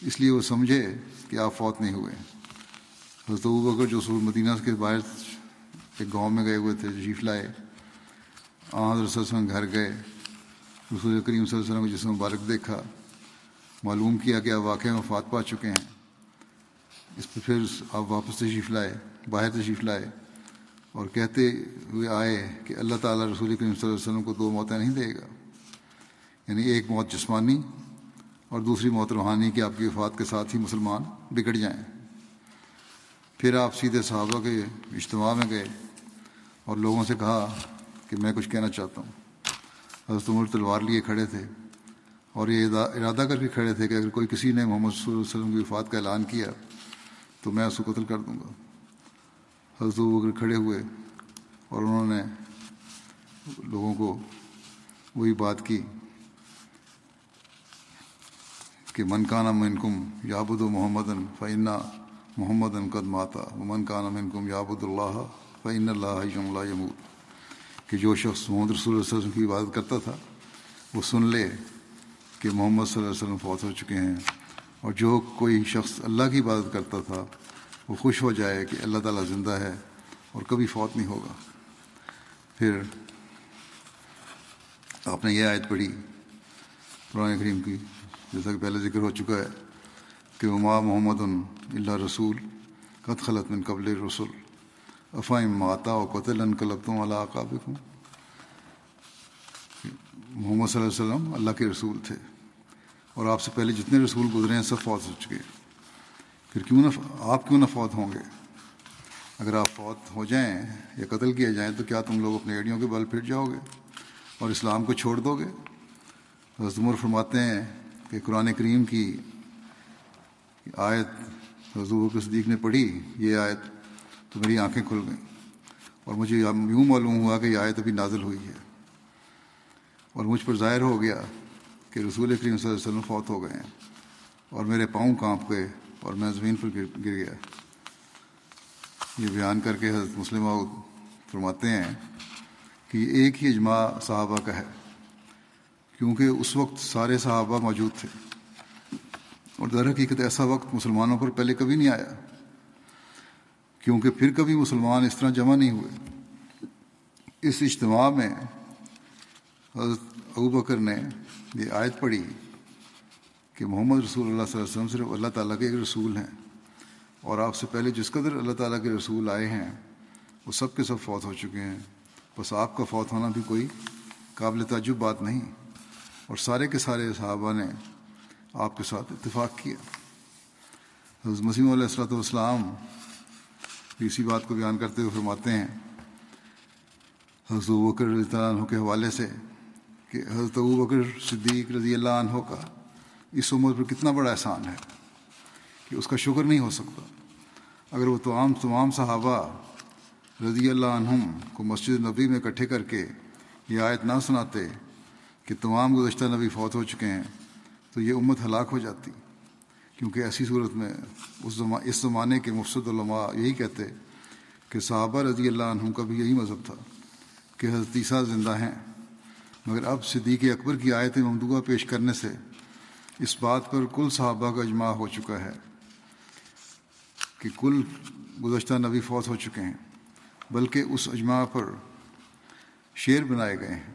اس لیے وہ سمجھے کہ آپ فوت نہیں ہوئے۔ حضرت بکر جو سور مدینہ کے باہر ایک گاؤں میں گئے ہوئے تھے تشریف لائے۔ حضرت صلی اللہ علیہ وسلم گھر گئے، رسول کریم صلی اللہ علیہ وسلم کو جس مبارک دیکھا، معلوم کیا کہ آپ واقعہ وفات پا چکے ہیں۔ اس پہ پھر آپ واپس تشریف لائے، باہر تشریف لائے اور کہتے ہوئے آئے کہ اللہ تعالیٰ رسول کریم صلی اللہ علیہ وسلم کو دو موتیں نہیں دے گا۔ یعنی ایک موت جسمانی اور دوسری موت روحانی کہ آپ کی وفات کے ساتھ ہی مسلمان بگڑ جائیں۔ پھر آپ سیدھے صحابہ کے اجتماع میں گئے اور لوگوں سے کہا کہ میں کچھ کہنا چاہتا ہوں۔ حضرت عمر تلوار لیے کھڑے تھے اور یہ ارادہ کر کے کھڑے تھے کہ اگر کوئی کسی نے محمد صلی اللہ علیہ وسلم کی وفات کا اعلان کیا تو میں اس کو قتل کر دوں گا۔ حضرت اگر کھڑے ہوئے اور انہوں نے لوگوں کو وہی بات کی کہ من کانا منکم یابد و محمد فعنا محمد قد ماتا من کانا منکم یابد اللہ فعن اللہ اللہ یمود کہ جو شخص محمد رسول اللہ علیہ وسلم کی عبادت کرتا تھا، وہ سن لے کہ محمد صلی اللہ علیہ وسلم فوت ہو چکے ہیں اور جو کوئی شخص اللہ کی عبادت کرتا تھا، وہ خوش ہو جائے کہ اللہ تعالیٰ زندہ ہے اور کبھی فوت نہیں ہوگا۔ پھر آپ نے یہ آیت پڑھی، قرآن کریم کی جیسا کہ پہلے ذکر ہو چکا ہے کہ عما محمد اللہ رسول قط خلط من قبل رسول افاہم ماتا و قتل انقلبتوں اللہ قابق ہوں محمد صلی اللہ علیہ وسلم اللہ کے رسول تھے۔ اور آپ سے پہلے جتنے رسول گزرے ہیں سب فوت ہو چکے۔ پھر کیوں نہ آپ کیوں نہ فوت ہوں گے؟ اگر آپ فوت ہو جائیں یا قتل کیے جائیں تو کیا تم لوگ اپنے ایڑیوں کے بل پھر جاؤ گے؟ اور اسلام کو چھوڑ دو گے؟ حضمر فرماتے ہیں کہ قرآن کریم کی آیت حضور کے صدیق نے پڑھی، یہ آیت تو میری آنکھیں کھل گئیں اور مجھے یوں معلوم ہوا کہ یہ آیت ابھی نازل ہوئی ہے اور مجھ پر ظاہر ہو گیا کہ رسول کریم صلی اللہ علیہ وسلم فوت ہو گئے ہیں اور میرے پاؤں کانپ گئے اور میں زمین پر گر گیا۔ یہ بیان کر کے حضرت مسلم فرماتے ہیں کہ یہ ایک ہی اجماع صحابہ کا ہے، کیونکہ اس وقت سارے صحابہ موجود تھے۔ اور در حقیقت ایسا وقت مسلمانوں پر پہلے کبھی نہیں آیا۔ کیونکہ پھر کبھی مسلمان اس طرح جمع نہیں ہوئے۔ اس اجتماع میں حضرت ابو بکر نے یہ آیت پڑھی کہ محمد رسول اللہ صلی اللہ علیہ وسلم صرف اللہ تعالیٰ کے ایک رسول ہیں اور آپ سے پہلے جس قدر اللہ تعالیٰ کے رسول آئے ہیں، وہ سب کے سب فوت ہو چکے ہیں۔ بس آپ کا فوت ہونا بھی کوئی قابل تعجب بات نہیں۔ اور سارے کے سارے صحابہ نے آپ کے ساتھ اتفاق کیا۔ حضرت مسیم علیہ السلۃ والسلام اسی بات کو بیان کرتے ہوئے فرماتے ہیں، حضرت بکر رضی اللہ عنہ کے حوالے سے کہ حضرت ابو بکر صدیق رضی اللہ عنہ کا اس عمر پر کتنا بڑا احسان ہے کہ اس کا شکر نہیں ہو سکتا۔ اگر وہ تمام تمام صحابہ رضی اللہ عنہم کو مسجد نبی میں اکٹھے کر کے یہ آیت نہ سناتے کہ تمام گزشتہ نبی فوت ہو چکے ہیں، تو یہ امت ہلاک ہو جاتی۔ کیونکہ ایسی صورت میں اس زمان اس زمانے کے مفصد علماء یہی کہتے کہ صحابہ رضی اللہ عنہم کا بھی یہی مذہب تھا کہ حضرت عیسیٰ زندہ ہیں۔ مگر اب صدیق اکبر کی آیت ممدوعہ پیش کرنے سے اس بات پر کل صحابہ کا اجماع ہو چکا ہے کہ کل گزشتہ نبی فوت ہو چکے ہیں، بلکہ اس اجماع پر شعر بنائے گئے ہیں۔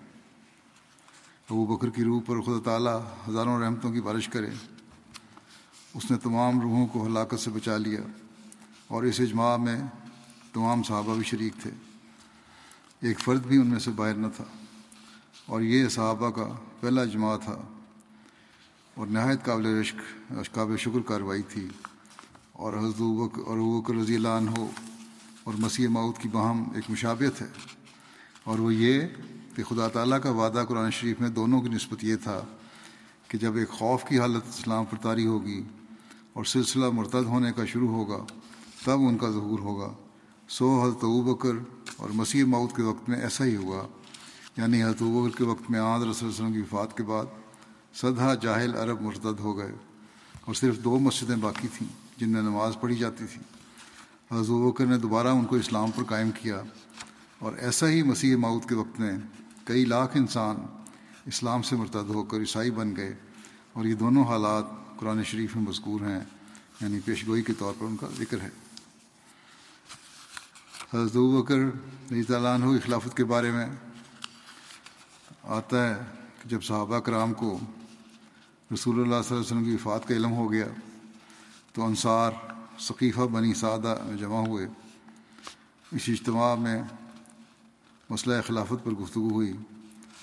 ابو بکر کی روح پر خدا تعالیٰ ہزاروں رحمتوں کی بارش کرے۔ اس نے تمام روحوں کو ہلاکت سے بچا لیا اور اس اجماع میں تمام صحابہ بھی شریک تھے۔ ایک فرد بھی ان میں سے باہر نہ تھا۔ اور یہ صحابہ کا پہلا اجماع تھا۔ اور نہایت قابل رشق قابل شکر کارروائی تھی۔ اور حضرت اور وکر رضی اللہ عنہ اور مسیح ماؤد کی باہم ایک مشابت ہے۔ اور وہ یہ کہ خدا تعالیٰ کا وعدہ قرآن شریف میں دونوں کی نسبت یہ تھا کہ جب ایک خوف کی حالت اسلام پر طاری ہوگی اور سلسلہ مرتد ہونے کا شروع ہوگا، تب ان کا ظہور ہوگا۔ سو حضرت بکر اور مسیح ماؤد کے وقت میں ایسا ہی ہوا۔ یعنی حضرت بکر کے وقت میں آن رسول وسلم کی وفات کے بعد سدھا جاہل عرب مرتد ہو گئے اور صرف دو مسجدیں باقی تھیں جن میں نماز پڑھی جاتی تھی۔ حضرت بکر نے دوبارہ ان کو اسلام پر قائم کیا اور ایسا ہی مسیح ماؤد کے وقت میں کئی لاکھ انسان اسلام سے مرتد ہو کر عیسائی بن گئے اور یہ دونوں حالات قرآن شریف میں مذکور ہیں یعنی پیشگوئی کے طور پر ان کا ذکر ہے۔ حضرت بکر رضی تعالیٰ عنہ خلافت کے بارے میں آتا ہے کہ جب صحابہ کرام کو رسول اللہ صلی اللہ علیہ وسلم کی وفات کا علم ہو گیا، تو انصار ثقیفہ بنی سعدہ میں جمع ہوئے۔ اس اجتماع میں مسئلہ خلافت پر گفتگو ہوئی۔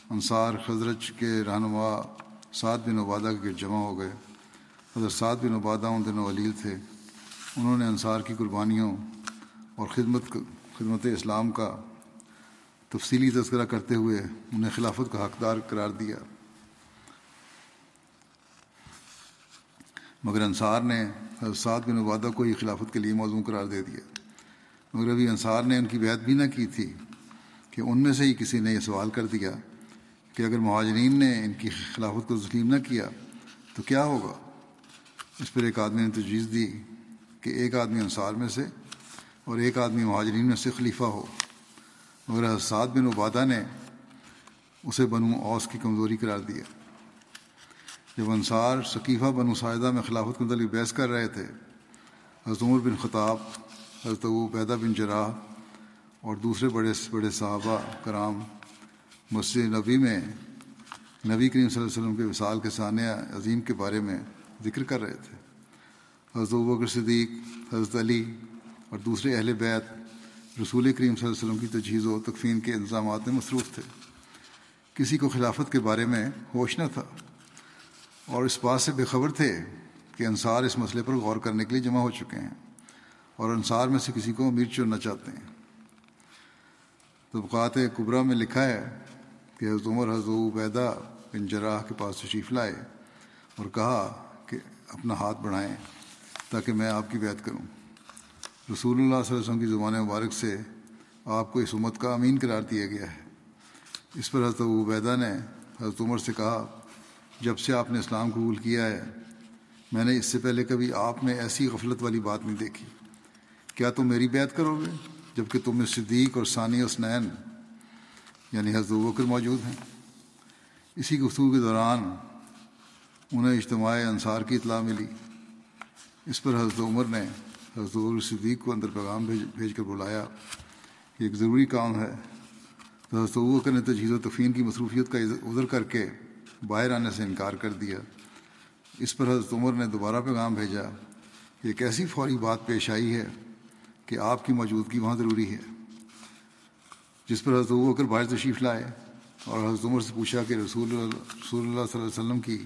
انصار خزرج کے رہنما سعد بن عبادہ کے جمع ہو گئے۔ حضرت سعد بن عبادہ ان دنوں ولیل تھے۔ انہوں نے انصار کی قربانیوں اور خدمت خدمت اسلام کا تفصیلی تذکرہ کرتے ہوئے انہیں خلافت کا حقدار قرار دیا۔ مگر انصار نے حضرت سعد بن عبادہ کو ہی خلافت کے لیے موضوع قرار دے دیا۔ مگر ابھی انصار نے ان کی بیعت بھی نہ کی تھی کہ ان میں سے ہی کسی نے یہ سوال کر دیا کہ اگر مہاجرین نے ان کی خلافت کو تسلیم نہ کیا تو کیا ہوگا؟ اس پر ایک آدمی نے تجویز دی کہ ایک آدمی انصار میں سے اور ایک آدمی مہاجرین میں سے خلیفہ ہو۔ مگر سعد بن عبادہ نے اسے بنو اوس کی کمزوری قرار دیا جب انصار ثقیفہ بنو ساعدہ میں خلافت کے متعلق بحث کر رہے تھے، حضرت عمر بن خطاب، حضرت بیدہ بن جراح اور دوسرے بڑے بڑے صحابہ کرام مسجد نبی میں نبی کریم صلی اللہ علیہ وسلم کے وصال کے ثانیہ عظیم کے بارے میں ذکر کر رہے تھے۔ حضرت بکر صدیق، حضرت علی اور دوسرے اہل بیت رسول کریم صلی اللہ علیہ وسلم کی تجہیز و تکفین کے انتظامات میں مصروف تھے۔ کسی کو خلافت کے بارے میں ہوش نہ تھا اور اس بات سے بے خبر تھے کہ انصار اس مسئلے پر غور کرنے کے لیے جمع ہو چکے ہیں اور انصار میں سے کسی کو امیر چننا چاہتے ہیں۔ طبقات قبرا میں لکھا ہے کہ حضرت عمر، حضرت عبیدہ بن جراح کے پاس تشریف لائے اور کہا اپنا ہاتھ بڑھائیں تاکہ میں آپ کی بیعت کروں۔ رسول اللہ صلی اللہ علیہ وسلم کی زبان مبارک سے آپ کو اس امت کا امین قرار دیا گیا ہے۔ اس پر حضرت عبیدہ نے حضرت عمر سے کہا، جب سے آپ نے اسلام قبول کیا ہے، میں نے اس سے پہلے کبھی آپ میں ایسی غفلت والی بات نہیں دیکھی۔ کیا تم میری بیعت کرو گے؟ جبکہ تم میں صدیق اور ثانی اسنین یعنی حضرت وکر موجود ہیں۔ اسی گفتگو کے دوران انہیں اجتماع انصار کی اطلاع ملی۔ اس پر حضرت عمر نے حضرت عبر صدیق کو اندر پیغام بھیج بھیج کر بلایا کہ ایک ضروری کام ہے۔ تو حضرت بکر نے تجہیز و تفین کی مصروفیت کا ادھر کر کے باہر آنے سے انکار کر دیا۔ اس پر حضرت عمر نے دوبارہ پیغام بھیجا کہ ایک ایسی فوری بات پیش آئی ہے کہ آپ کی موجودگی وہاں ضروری ہے۔ جس پر حضرت بکر باہر تشریف لائے اور حضرت عمر سے پوچھا کہ رسول اللہ رسول اللہ صلی اللہ علیہ وسلم کی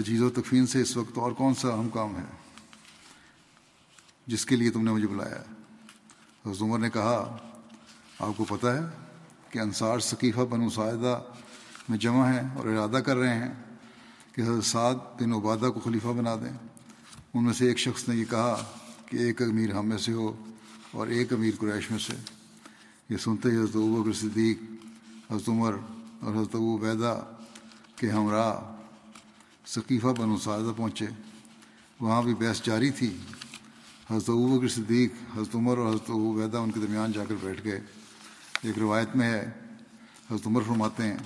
تجہیز و تکفین سے اس وقت اور کون سا اہم کام ہے جس کے لیے تم نے مجھے بلایا حضرت عمر نے کہا، آپ کو پتہ ہے کہ انصار ثقیفہ بن ساعدہ میں جمع ہیں اور ارادہ کر رہے ہیں کہ حضرت سعد بن عبادہ کو خلیفہ بنا دیں۔ ان میں سے ایک شخص نے یہ کہا کہ ایک امیر ہم میں سے ہو اور ایک امیر قریش میں سے۔ یہ سنتے ہی حضرت بکر صدیق، حضرت عمر اور حضرت ابو بیدہ کے ہمراہ ثقیفہ بن سعدہ پہنچے۔ وہاں بھی بحث جاری تھی۔ حضرت بکر صدیق، حضرت عمر اور حضرت ابو بیدہ ان کے درمیان جا کر بیٹھ گئے۔ ایک روایت میں ہے، حضرت عمر فرماتے ہیں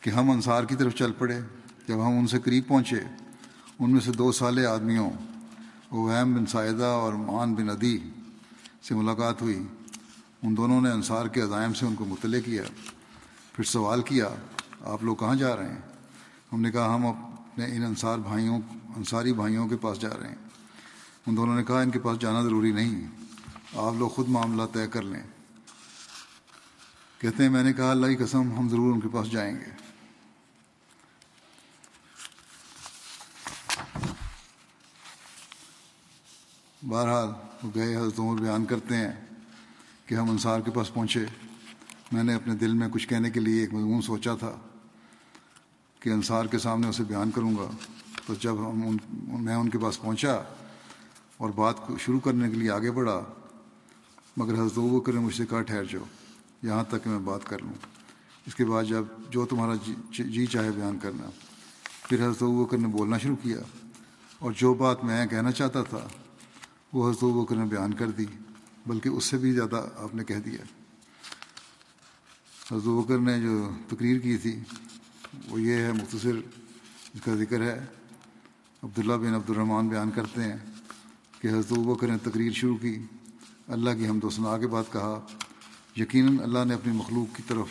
کہ ہم انصار کی طرف چل پڑے۔ جب ہم ان سے قریب پہنچے، ان میں سے دو سالے آدمیوں اویم بن سائدہ اور مان بن ادی سے ملاقات ہوئی۔ ان دونوں نے انصار کے عزائم سے ان کو مطلع کیا، پھر سوال کیا، آپ لوگ کہاں جا رہے ہیں؟ ہم نے کہا، ہم اپنے ان انصار بھائیوں انصاری بھائیوں کے پاس جا رہے ہیں۔ ان دونوں نے کہا ان کے پاس جانا ضروری نہیں آپ لوگ خود معاملہ طے کر لیں۔ کہتے ہیں، میں نے کہا، اللہ کی قسم، ہم ضرور ان کے پاس جائیں گے۔ بہرحال، وہ گئے، حضرت عمر بیان کرتے ہیں کہ ہم انصار کے پاس پہنچے۔ میں نے اپنے دل میں کچھ کہنے کے لیے ایک مضمون سوچا تھا۔ کہ انصار کے سامنے اسے بیان کروں گا۔ تو جب ہم ان میں ان کے پاس پہنچا اور بات کو شروع کرنے کے لیے آگے بڑھا، مگر حضرت وہ کرے مجھ سے کہا، ٹھہر جاؤ، یہاں تک کہ میں بات کر لوں۔ اس کے بعد جب جو تمہارا جی جی, جی چاہے بیان کرنا۔ پھر حضرت بکر نے بولنا شروع کیا اور جو بات میں کہنا چاہتا تھا، وہ حضرت بکر نے بیان کر دی، بلکہ اس سے بھی زیادہ آپ نے کہہ دیا۔ حضرت بکر نے جو تقریر کی تھی وہ یہ ہے، مختصر اس کا ذکر ہے، عبداللہ بن عبد الرحمٰن بیان کرتے ہیں کہ حضرت بکر نے تقریر شروع کی، اللہ کی ہم و سنا کے بعد کہا، یقیناً اللہ نے اپنی مخلوق کی طرف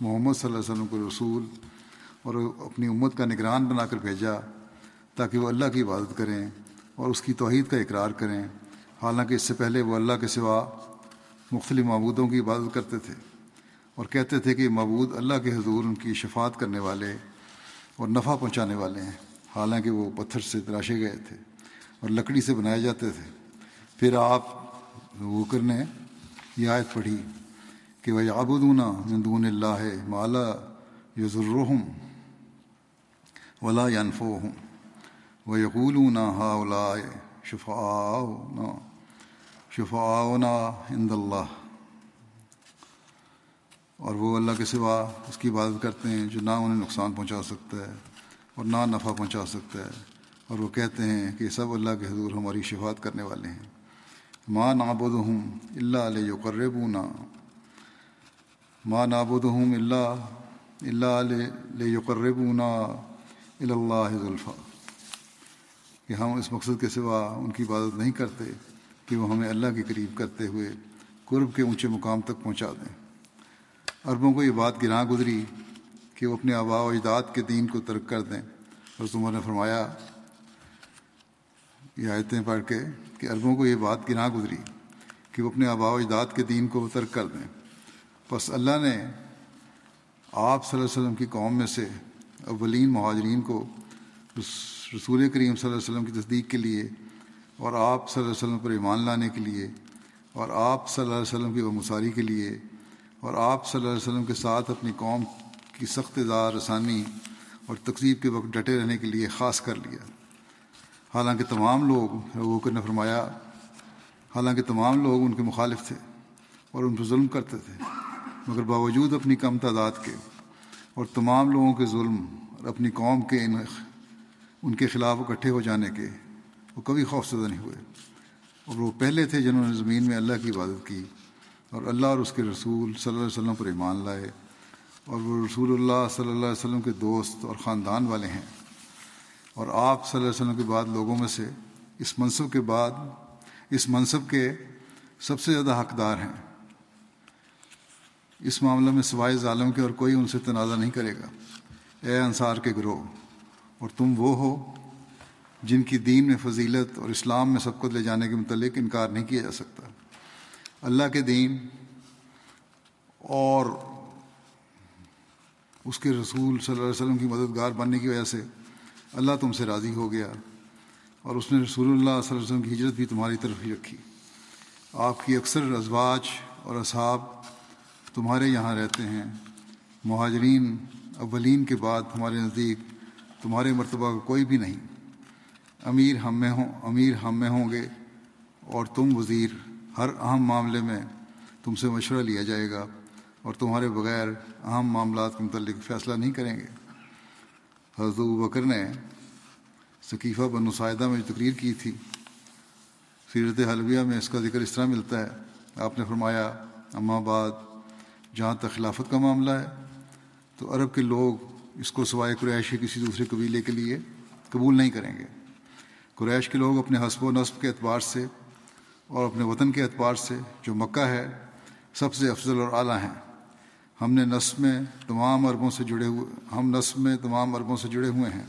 محمد صلی اللہ علیہ وسلم کو رسول اور اپنی امت کا نگران بنا کر بھیجا تاکہ وہ اللہ کی عبادت کریں اور اس کی توحید کا اقرار کریں۔ حالانکہ اس سے پہلے وہ اللہ کے سوا مختلف معبودوں کی عبادت کرتے تھے۔ اور کہتے تھے کہ معبود اللہ کے حضور ان کی شفاعت کرنے والے اور نفع پہنچانے والے ہیں۔ حالانکہ وہ پتھر سے تراشے گئے تھے اور لکڑی سے بنائے جاتے تھے۔ پھر آپ وکر نے یہ آیت پڑھی کہ وہ آبودونہ مندون اللہ مالا یزرحم ولا ینفو ہوں وہ یقول نہ ہا اولا شفا شفا نا ہند اللہ اور وہ اللہ کے سوا اس کی عبادت کرتے ہیں جو نہ انہیں نقصان پہنچا سکتا ہے اور نہ نفع پہنچا سکتا ہے اور وہ کہتے ہیں کہ سب اللہ کے حضور ہماری شفات کرنے والے ہیں۔ ماں نابود ہوں اللہ علیہ قرب نہ ماں نابود ہوں اللہ اللہ علیہ قرب اللہ ذلفا کہ ہم اس مقصد کے سوا ان کی عبادت نہیں کرتے کہ وہ ہمیں اللہ کے قریب کرتے ہوئے قرب کے اونچے مقام تک پہنچا دیں۔ عربوں کو یہ بات گراں گزری کہ وہ اپنے آبا و اجداد کے دین کو ترک کر دیں۔ اور تمہوں نے فرمایا، یہ آیتیں پڑھ کے کہ عربوں کو یہ بات گراں گزری کہ وہ اپنے آبا و اجداد کے دین کو ترک کر دیں۔ بس اللہ نے آپ صلی اللہ علیہ وسلم کی قوم میں سے اولین مہاجرین کو رسول کریم صلی اللہ علیہ وسلم کی تصدیق کے لیے اور آپ صلی اللہ علیہ وسلم پر ایمان لانے کے لیے اور آپ صلی اللہ علیہ وسلم کی مساری کے لیے اور آپ صلی اللہ علیہ وسلم کے ساتھ اپنی قوم کی سخت دار رسانی اور تقسیب کے وقت ڈٹے رہنے کے لیے خاص کر لیا۔ حالانکہ تمام لوگ وہ نے فرمایا، حالانکہ تمام لوگ ان کے مخالف تھے اور ان پر ظلم کرتے تھے، مگر باوجود اپنی کم تعداد کے اور تمام لوگوں کے ظلم اور اپنی قوم کے ان ان کے خلاف اکٹھے ہو جانے کے وہ کبھی خوف زدہ نہیں ہوئے۔ اور وہ پہلے تھے جنہوں نے زمین میں اللہ کی عبادت کی۔ اور اللہ اور اس کے رسول صلی اللہ علیہ وسلم پر ایمان لائے اور وہ رسول اللہ صلی اللہ علیہ وسلم کے دوست اور خاندان والے ہیں۔ اور آپ صلی اللہ علیہ وسلم کے بعد لوگوں میں سے اس منصب کے بعد اس منصب کے سب سے زیادہ حقدار ہیں۔ اس معاملے میں سوائے ظالم کے اور کوئی ان سے تنازع نہیں کرے گا۔ اے انصار کے گروہ، اور تم وہ ہو جن کی دین میں فضیلت اور اسلام میں سب کو لے جانے کے متعلق انکار نہیں کیا جا سکتا۔ اللہ کے دین اور اس کے رسول صلی اللہ علیہ وسلم کی مددگار بننے کی وجہ سے اللہ تم سے راضی ہو گیا اور اس نے رسول اللہ صلی اللہ علیہ وسلم کی ہجرت بھی تمہاری طرف ہی رکھی۔ آپ کی اکثر ازواج اور اصحاب تمہارے یہاں رہتے ہیں۔ مہاجرین اولین کے بعد ہمارے نزدیک تمہارے مرتبہ کا کوئی بھی نہیں۔ امیر ہم میں ہوں، امیر ہم میں ہوں گے اور تم وزیر ہر اہم معاملے میں تم سے مشورہ لیا جائے گا اور تمہارے بغیر اہم معاملات کے متعلق فیصلہ نہیں کریں گے۔ حضرت بکر نے ثقیفہ بن نسائدہ میں جو تقریر کی تھی، سیرت حلویہ میں اس کا ذکر اس طرح ملتا ہے۔ آپ نے فرمایا، اما بعد، جہاں تک خلافت کا معاملہ ہے، تو عرب کے لوگ اس کو سوائے قریش کے کسی دوسرے قبیلے کے لیے قبول نہیں کریں گے۔ قریش کے لوگ اپنے حسب و نصب کے اعتبار سے اور اپنے وطن کے اعتبار سے جو مکہ ہے، سب سے افضل اور اعلیٰ ہیں۔ ہم نے نصب میں تمام عربوں سے جڑے ہوئے، ہم نصب میں تمام عربوں سے جڑے ہوئے ہیں۔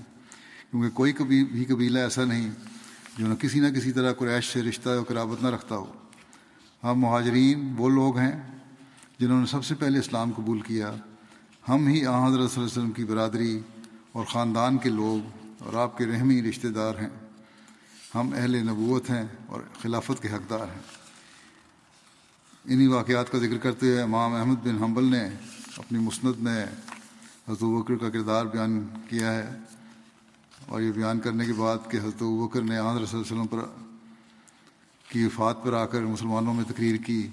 کیونکہ کوئی کبھی بھی قبیلہ ایسا نہیں جو نہ کسی نہ کسی طرح قریش سے رشتہ و قرابت نہ رکھتا ہو۔ ہم مہاجرین وہ لوگ ہیں جنہوں نے سب سے پہلے اسلام قبول کیا۔ ہم ہی آ حضرت صلی اللہ علیہ وسلم کی برادری اور خاندان کے لوگ اور آپ کے رحمی رشتہ دار ہیں۔ ہم اہل نبوت ہیں اور خلافت کے حقدار ہیں۔ انہی واقعات کا ذکر کرتے ہوئے امام احمد بن حنبل نے اپنی مسند میں حضرت بکر کا کردار بیان کیا ہے اور یہ بیان کرنے کے بعد کہ حضرت بکر نے آندر صلی اللہ علیہ وسلم پر کی وفات پر آ کر مسلمانوں میں تقریر کی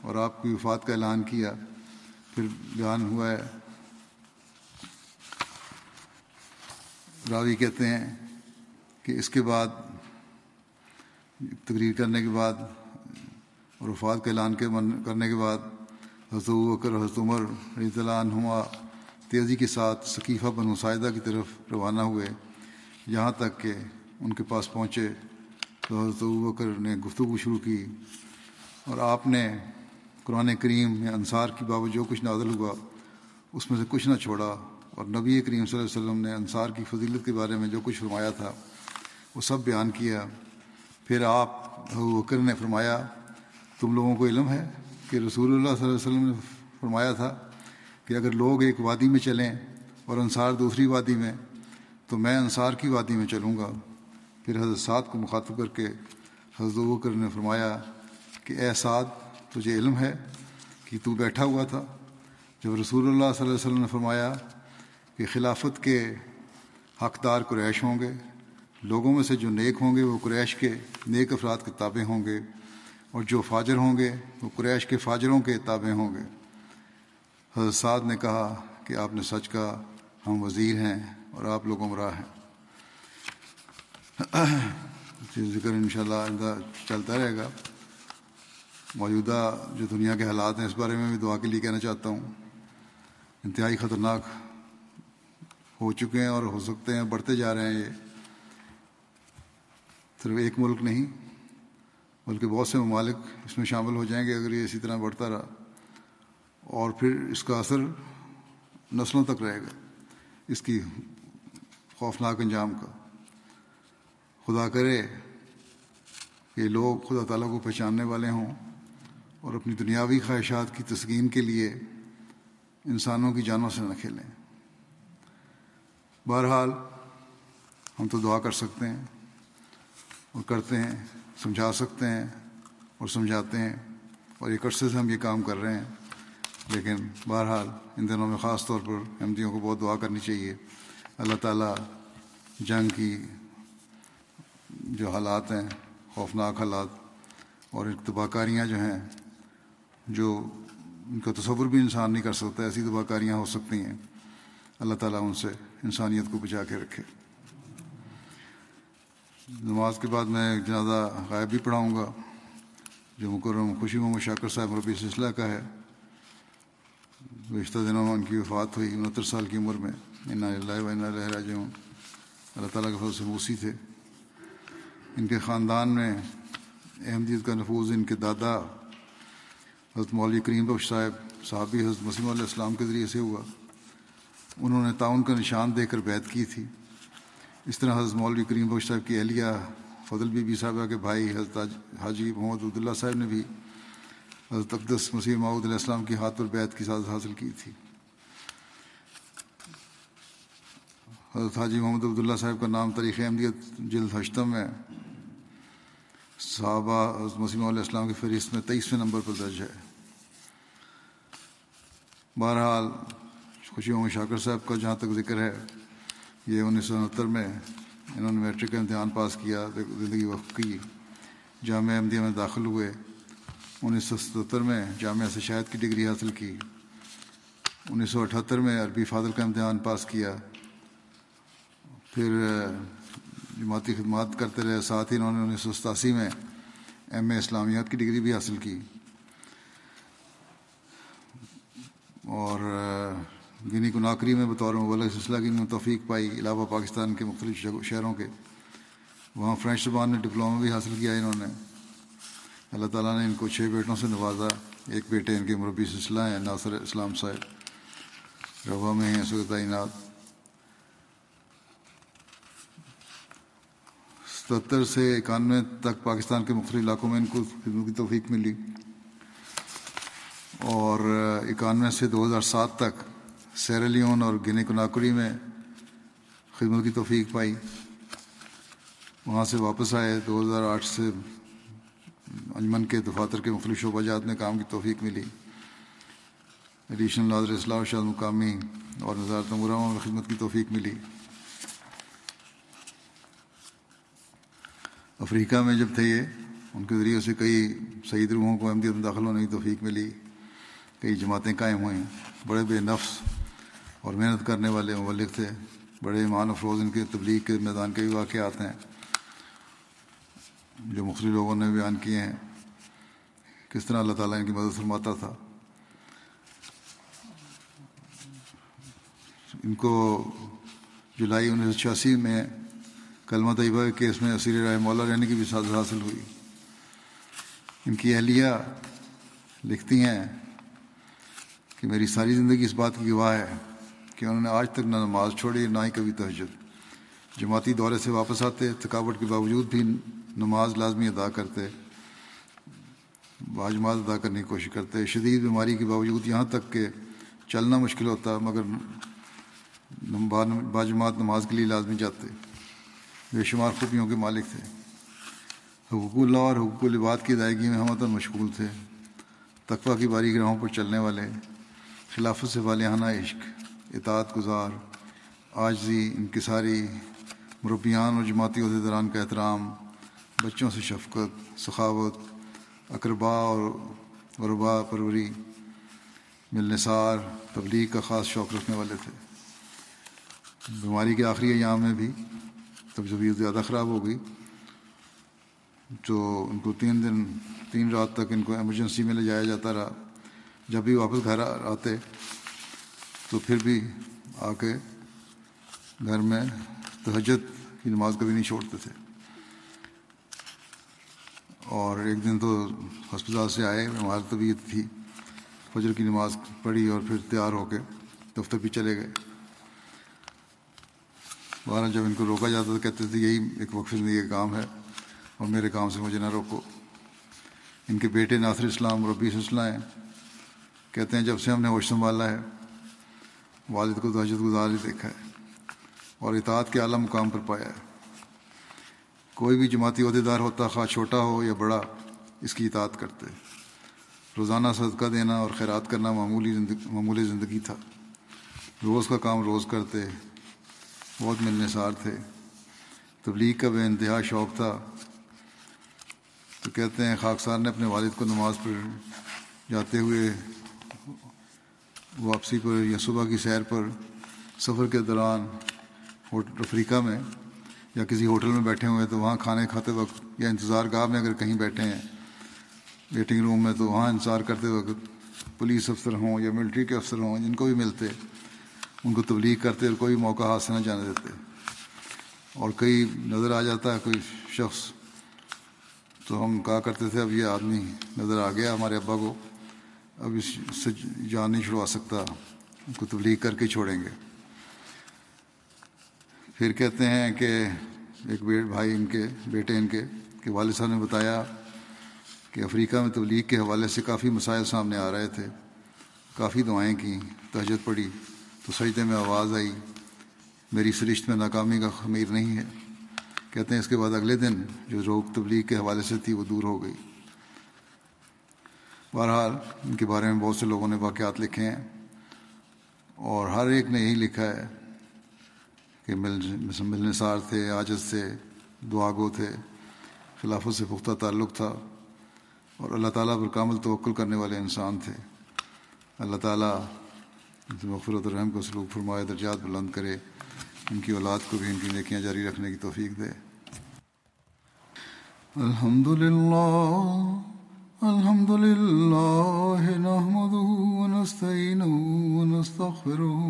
اور آپ کی وفات کا اعلان کیا، پھر بیان ہوا ہے۔ راوی کہتے ہیں کہ اس کے بعد تقریر کرنے کے بعد اور وفات کا اعلان کے کرنے کے بعد، حضرت بکر، حضرت عمر رضی اللہ عنہما تیزی کے ساتھ ثقیفہ بن مساعدہ کی طرف روانہ ہوئے۔ یہاں تک کہ ان کے پاس پہنچے تو حضرت بکر نے گفتگو شروع کی اور آپ نے قرآن کریم میں انصار کی بابت جو کچھ نازل ہوا، اس میں سے کچھ نہ چھوڑا اور نبی کریم صلی اللہ علیہ وسلم نے انصار کی فضیلت کے بارے میں جو کچھ فرمایا تھا، وہ سب بیان کیا۔ پھر آپ بکر نے فرمایا، تم لوگوں کو علم ہے کہ رسول اللہ صلی اللہ علیہ وسلم نے فرمایا تھا کہ اگر لوگ ایک وادی میں چلیں اور انصار دوسری وادی میں، تو میں انصار کی وادی میں چلوں گا۔ پھر حضرت سعد کو مخاطب کر کے حضرت بکر نے فرمایا کہ، اے سعد، تجھے علم ہے کہ تو بیٹھا ہوا تھا جب رسول اللہ صلی اللہ علیہ وسلم نے فرمایا کہ خلافت کے حقدار قریش ہوں گے۔ لوگوں میں سے جو نیک ہوں گے وہ قریش کے نیک افراد کے تابع ہوں گے اور جو فاجر ہوں گے وہ قریش کے فاجروں کے تابع ہوں گے۔ حضرت سعد نے کہا کہ آپ نے سچ کہا، ہم وزیر ہیں اور آپ لوگ عمرہ ہیں۔ ذکر انشاءاللہ آئندہ چلتا رہے گا۔ موجودہ جو دنیا کے حالات ہیں اس بارے میں بھی دعا کے لیے کہنا چاہتا ہوں۔ انتہائی خطرناک ہو چکے ہیں اور ہو سکتے ہیں، بڑھتے جا رہے ہیں یہ۔ صرف ایک ملک نہیں، بلکہ بہت سے ممالک اس میں شامل ہو جائیں گے اگر یہ اسی طرح بڑھتا رہا۔ اور پھر اس کا اثر نسلوں تک رہے گا، اس کی خوفناک انجام کا۔ خدا کرے کہ لوگ خدا تعالیٰ کو پہچاننے والے ہوں اور اپنی دنیاوی خواہشات کی تسکین کے لیے انسانوں کی جانوں سے نہ کھیلیں۔ بہرحال ہم تو دعا کر سکتے ہیں۔ اور کرتے ہیں، سمجھا سکتے ہیں اور سمجھاتے ہیں اور ایک عرصے سے ہم یہ کام کر رہے ہیں۔ لیکن بہرحال ان دنوں میں خاص طور پر احمدیوں کو بہت دعا کرنی چاہیے۔ اللہ تعالیٰ جنگ کی جو حالات ہیں، خوفناک حالات اور اقتبا کاریاں جو ہیں، جو ان کا تصور بھی انسان نہیں کر سکتا، ایسی دبا کاریاں ہو سکتی ہیں۔ اللہ تعالیٰ ان سے انسانیت کو بچا کے رکھے۔ نماز کے بعد میں جنازہ غائب بھی پڑھاؤں گا۔ جو مکرم خوشی محمد شاکر صاحب ربی سلسلہ کا ہے۔ گزشتہ دنوں میں ان کی وفات ہوئی، انہتر سال کی عمر میں۔ انا اللہ و انا راج اللہ تعالیٰ کے فضل سے موسی تھے۔ ان کے خاندان میں احمدیت کا نفوذ، ان کے دادا حضرت مولوی کریم بخش صاحب، صحابی حضرت مسیم علیہ السلام کے ذریعے سے ہوا۔ انہوں نے تعاون کا نشان دے کر بیت کی تھی۔ اس طرح حضرت مولوی کریم بخش صاحب کی اہلیہ فضل بی بی صاحبہ کے بھائی حضرت حاجی محمد عبداللہ صاحب نے بھی حضرت اقدس مسیح محمود علیہ السلام کی ہاتھ پر بیت کی سازت حاصل کی تھی۔ حضرت حاجی محمد عبداللہ صاحب کا نام تاریخ احمدیت جلد ہشتم میں صحابہ حضرت مسیم علیہ السلام کی فہرست میں تیئیسویں نمبر پر درج ہے۔ بہرحال خوشی محمد شاکر صاحب کا جہاں تک ذکر ہے یہ انیس سو انہتر میں انہوں نے میٹرک کا امتحان پاس کیا، زندگی وقت کی، جامعہ احمدیہ میں داخل ہوئے۔ انیس سو ستہتر میں جامعہ سے شاید کی ڈگری حاصل کی۔ انیس سو اٹھہتر میں عربی فاضل کا امتحان پاس کیا۔ پھر، جماعتی خدمات کرتے رہے، ساتھ ہی انہوں نے انیس سو ستاسی میں ایم اے اسلامیات کی ڈگری بھی حاصل کی۔ اور گنی کو ناکری میں بطور مبلغ سلسلہ کی میں توفیق پائی، علاوہ پاکستان کے مختلف شہروں کے۔ وہاں فرینچ زبان میں ڈپلوما بھی حاصل کیا انہوں نے۔ اللہ تعالیٰ نے ان کو چھ بیٹوں سے نوازا۔ ایک بیٹے ان کے مربی سلسلہ ہیں، ناصر اسلام صاحب۔ روا میں ہیں سر تعینات ستر سے اکانوے تک پاکستان کے مختلف علاقوں میں ان کو خدمت کی توفیق ملی۔ اور اکانوے سے دو ہزار سات تک سیرلیون اور گنے کناکری میں خدمت کی توفیق پائی۔ وہاں سے واپس آئے۔ دو ہزار آٹھ سے انجمن کے دفاتر کے مختلف شعبہ جات میں کام کی توفیق ملی۔ ایڈیشنل ناظر اصلاح شاہ مقامی اور نظارت مرامہ میں خدمت کی توفیق ملی۔ افریقہ میں جب تھے یہ، ان کے ذریعے سے کئی سعید روحوں کو احمدیت میں داخل ہونے کی توفیق ملی۔ کئی جماعتیں قائم ہوئیں۔ بڑے بے نفس اور محنت کرنے والے مبلک تھے۔ بڑے ایمان افروز ان کے تبلیغ کے میدان کے بھی واقعات ہیں۔ جو مختلف لوگوں نے بیان کیے ہیں، کس طرح اللہ تعالیٰ ان کی مدد فرماتا تھا۔ ان کو جولائی انیس سو چھیاسی میں کلمہ طیبہ کے کیس میں اسیر رائے مولا رہنے کی بھی سازش حاصل ہوئی۔ ان کی اہلیہ لکھتی ہیں کہ میری ساری زندگی اس بات کی گواہ ہے۔ کہ انہوں نے آج تک نہ نماز چھوڑی نہ ہی کبھی تہجد۔ جماعتی دورے سے واپس آتے، تھکاوٹ کے باوجود بھی نماز لازمی ادا کرتے باجماعت ادا کرنے کی کوشش کرتے۔ شدید بیماری کے باوجود یہاں تک کہ چلنا مشکل ہوتا، مگر باجماعت نماز کے لیے لازمی جاتے۔ بے شمار خوبیوں کے مالک تھے۔ حقوق اللہ اور حقوق العباد کی ادائیگی میں ہم مشغول تھے۔ تقوی کی باری گراہوں پر چلنے والے، خلافت سے والانہ عشق۔ اطاعت گزار۔ آجزی انکساری مربیان اور جماعتی عہدیداران کا احترام، بچوں سے شفقت، سخاوت اقربا اور غربا پروری ملنسار تبلیغ کا خاص شوق رکھنے والے تھے۔ بیماری کے آخری ایام میں بھی تب طبیعت زیادہ خراب ہو گئی، تو ان کو تین دن، تین رات تک ان کو ایمرجنسی میں لے جایا جاتا رہا۔ جب بھی واپس گھر آتے تو پھر بھی آ کے گھر میں تہجد کی نماز کبھی نہیں چھوڑتے تھے۔ اور ایک دن تو ہسپتال سے آئے، ہماری طبیعت تھی۔ فجر کی نماز پڑھی اور پھر تیار ہو کے دفتر بھی چلے گئے۔ بارہ جب ان کو روکا جاتا تو کہتے تھے، یہی ایک وقف زندگی کا کام ہے اور میرے کام سے مجھے نہ روکو۔ ان کے بیٹے ناصر اسلام ربی اسلام ہیں۔ کہتے ہیں، جب سے ہم نے ہوش سنبھالا ہے والد کو دہشت گزار ہی دیکھا ہے اور اطاعت کے اعلیٰ مقام پر پایا ہے۔ کوئی بھی جماعتی عہدیدار ہوتا، خواہ چھوٹا ہو یا بڑا، اس کی اطاعت کرتے روزانہ صدقہ دینا اور خیرات کرنا معمولی زندگی معمولی زندگی تھا۔ روز کا کام روز کرتے، بہت ملنے سار تھے۔ تبلیغ کا بے انتہا شوق تھا۔ تو کہتے ہیں، خاکسار نے اپنے والد کو نماز پر جاتے ہوئے واپسی پر یا صبح کی سیر پر سفر کے دوران افریقہ میں یا کسی ہوٹل میں بیٹھے ہوئے تو وہاں کھانے کھاتے وقت یا انتظار گاہ میں اگر کہیں بیٹھے ہیں ویٹنگ روم میں تو وہاں انتظار کرتے وقت پولیس افسر ہوں یا ملٹری کے افسر ہوں، جن کو بھی ملتے، ان کو تبلیغ کرتے اور کوئی موقع ہاتھ سے نہ جانے دیتے۔ اور کئی نظر آ جاتا ہے کوئی شخص، تو ہم کہا کرتے تھے، اب یہ آدمی نظر آ گیا ہمارے ابا کو۔ اب اس سے جان نہیں چھڑوا سکتا، ان کو تبلیغ کر کے چھوڑیں گے۔ پھر کہتے ہیں کہ ایک بیٹ بھائی ان کے، بیٹے ان کے، کہ والد صاحب نے بتایا کہ افریقہ میں تبلیغ کے حوالے سے کافی مسائل سامنے آ رہے تھے۔ کافی دعائیں کیں، تہجد پڑی تو سجدے میں آواز آئی، میری سرشت میں ناکامی کا خمیر نہیں ہے۔ کہتے ہیں اس کے بعد اگلے دن جو روک تبلیغ کے حوالے سے تھی وہ دور ہو گئی۔ بہرحال ان کے بارے میں بہت سے لوگوں نے واقعات لکھے ہیں اور ہر ایک نے یہی لکھا ہے کہ مل مل نثار تھے، عاجز تھے دعا گو تھے، خلافت سے پختہ تعلق تھا اور اللہ تعالیٰ پر کامل توقل کرنے والے انسان تھے۔ اللہ تعالیٰ مغفرت الرحم کو سلوک فرمائے، درجات بلند کرے، ان کی اولاد کو بھی ان کی نیکیاں جاری رکھنے کی توفیق دے۔ الحمد للہ الحمد للہ نحمده ونستعینه ونستغفره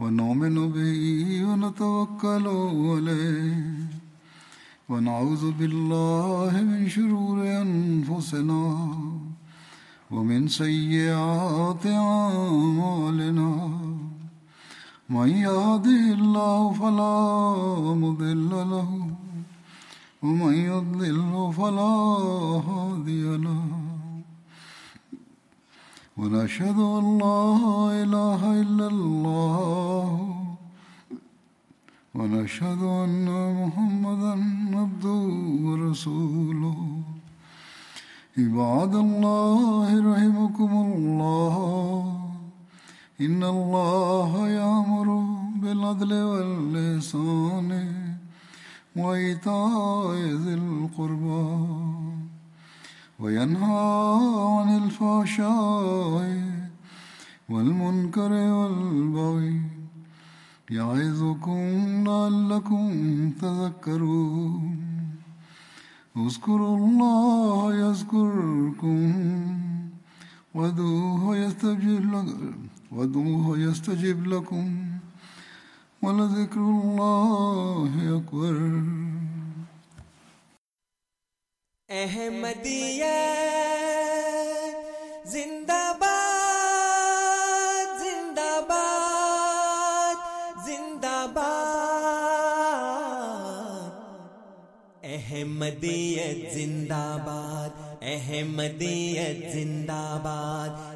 ونؤمن به ونتوکل علیه ونعوذ بالله من شرور أنفسنا ومن سيئات أعمالنا. من يهده الله فلا مضل له ومن يضلل فلا هادي له. ونشهد أن لا إله إلا الله. ونشهد أن محمدا عبده ورسوله. عباد الله، رحمكم الله. إن الله يأمر بالعدل واللسان وإيتاء ذي القربى وينهى عن الفحشاء والمنكر والبغي يعظكم لعلكم تذكرون اذكروا الله يذكركم ودوه يستجب لكم ودوه يستجب لكم ولذكر الله أكبر احمدیہ زندہ باد زندہ باد زندہ باد احمدیت زندہ باد احمدیت زندہ باد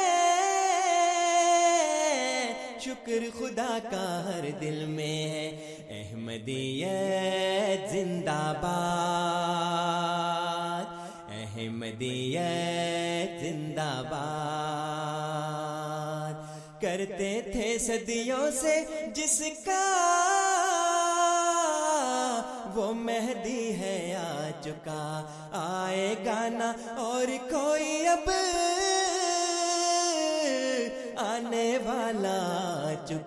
شکر خدا کا ہر دل میں ہے۔ احمدیت زندہ باد۔ احمدیت زندہ باد۔ کرتے تھے صدیوں سے جس کا وہ مہدی ہے آ چکا۔ آئے گانا اور کوئی اب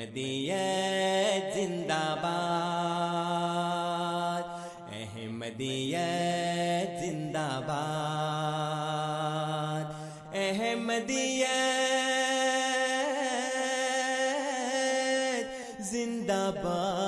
احمدیت زندہ باد احمدیت زندہ باد احمدیت زندہ باد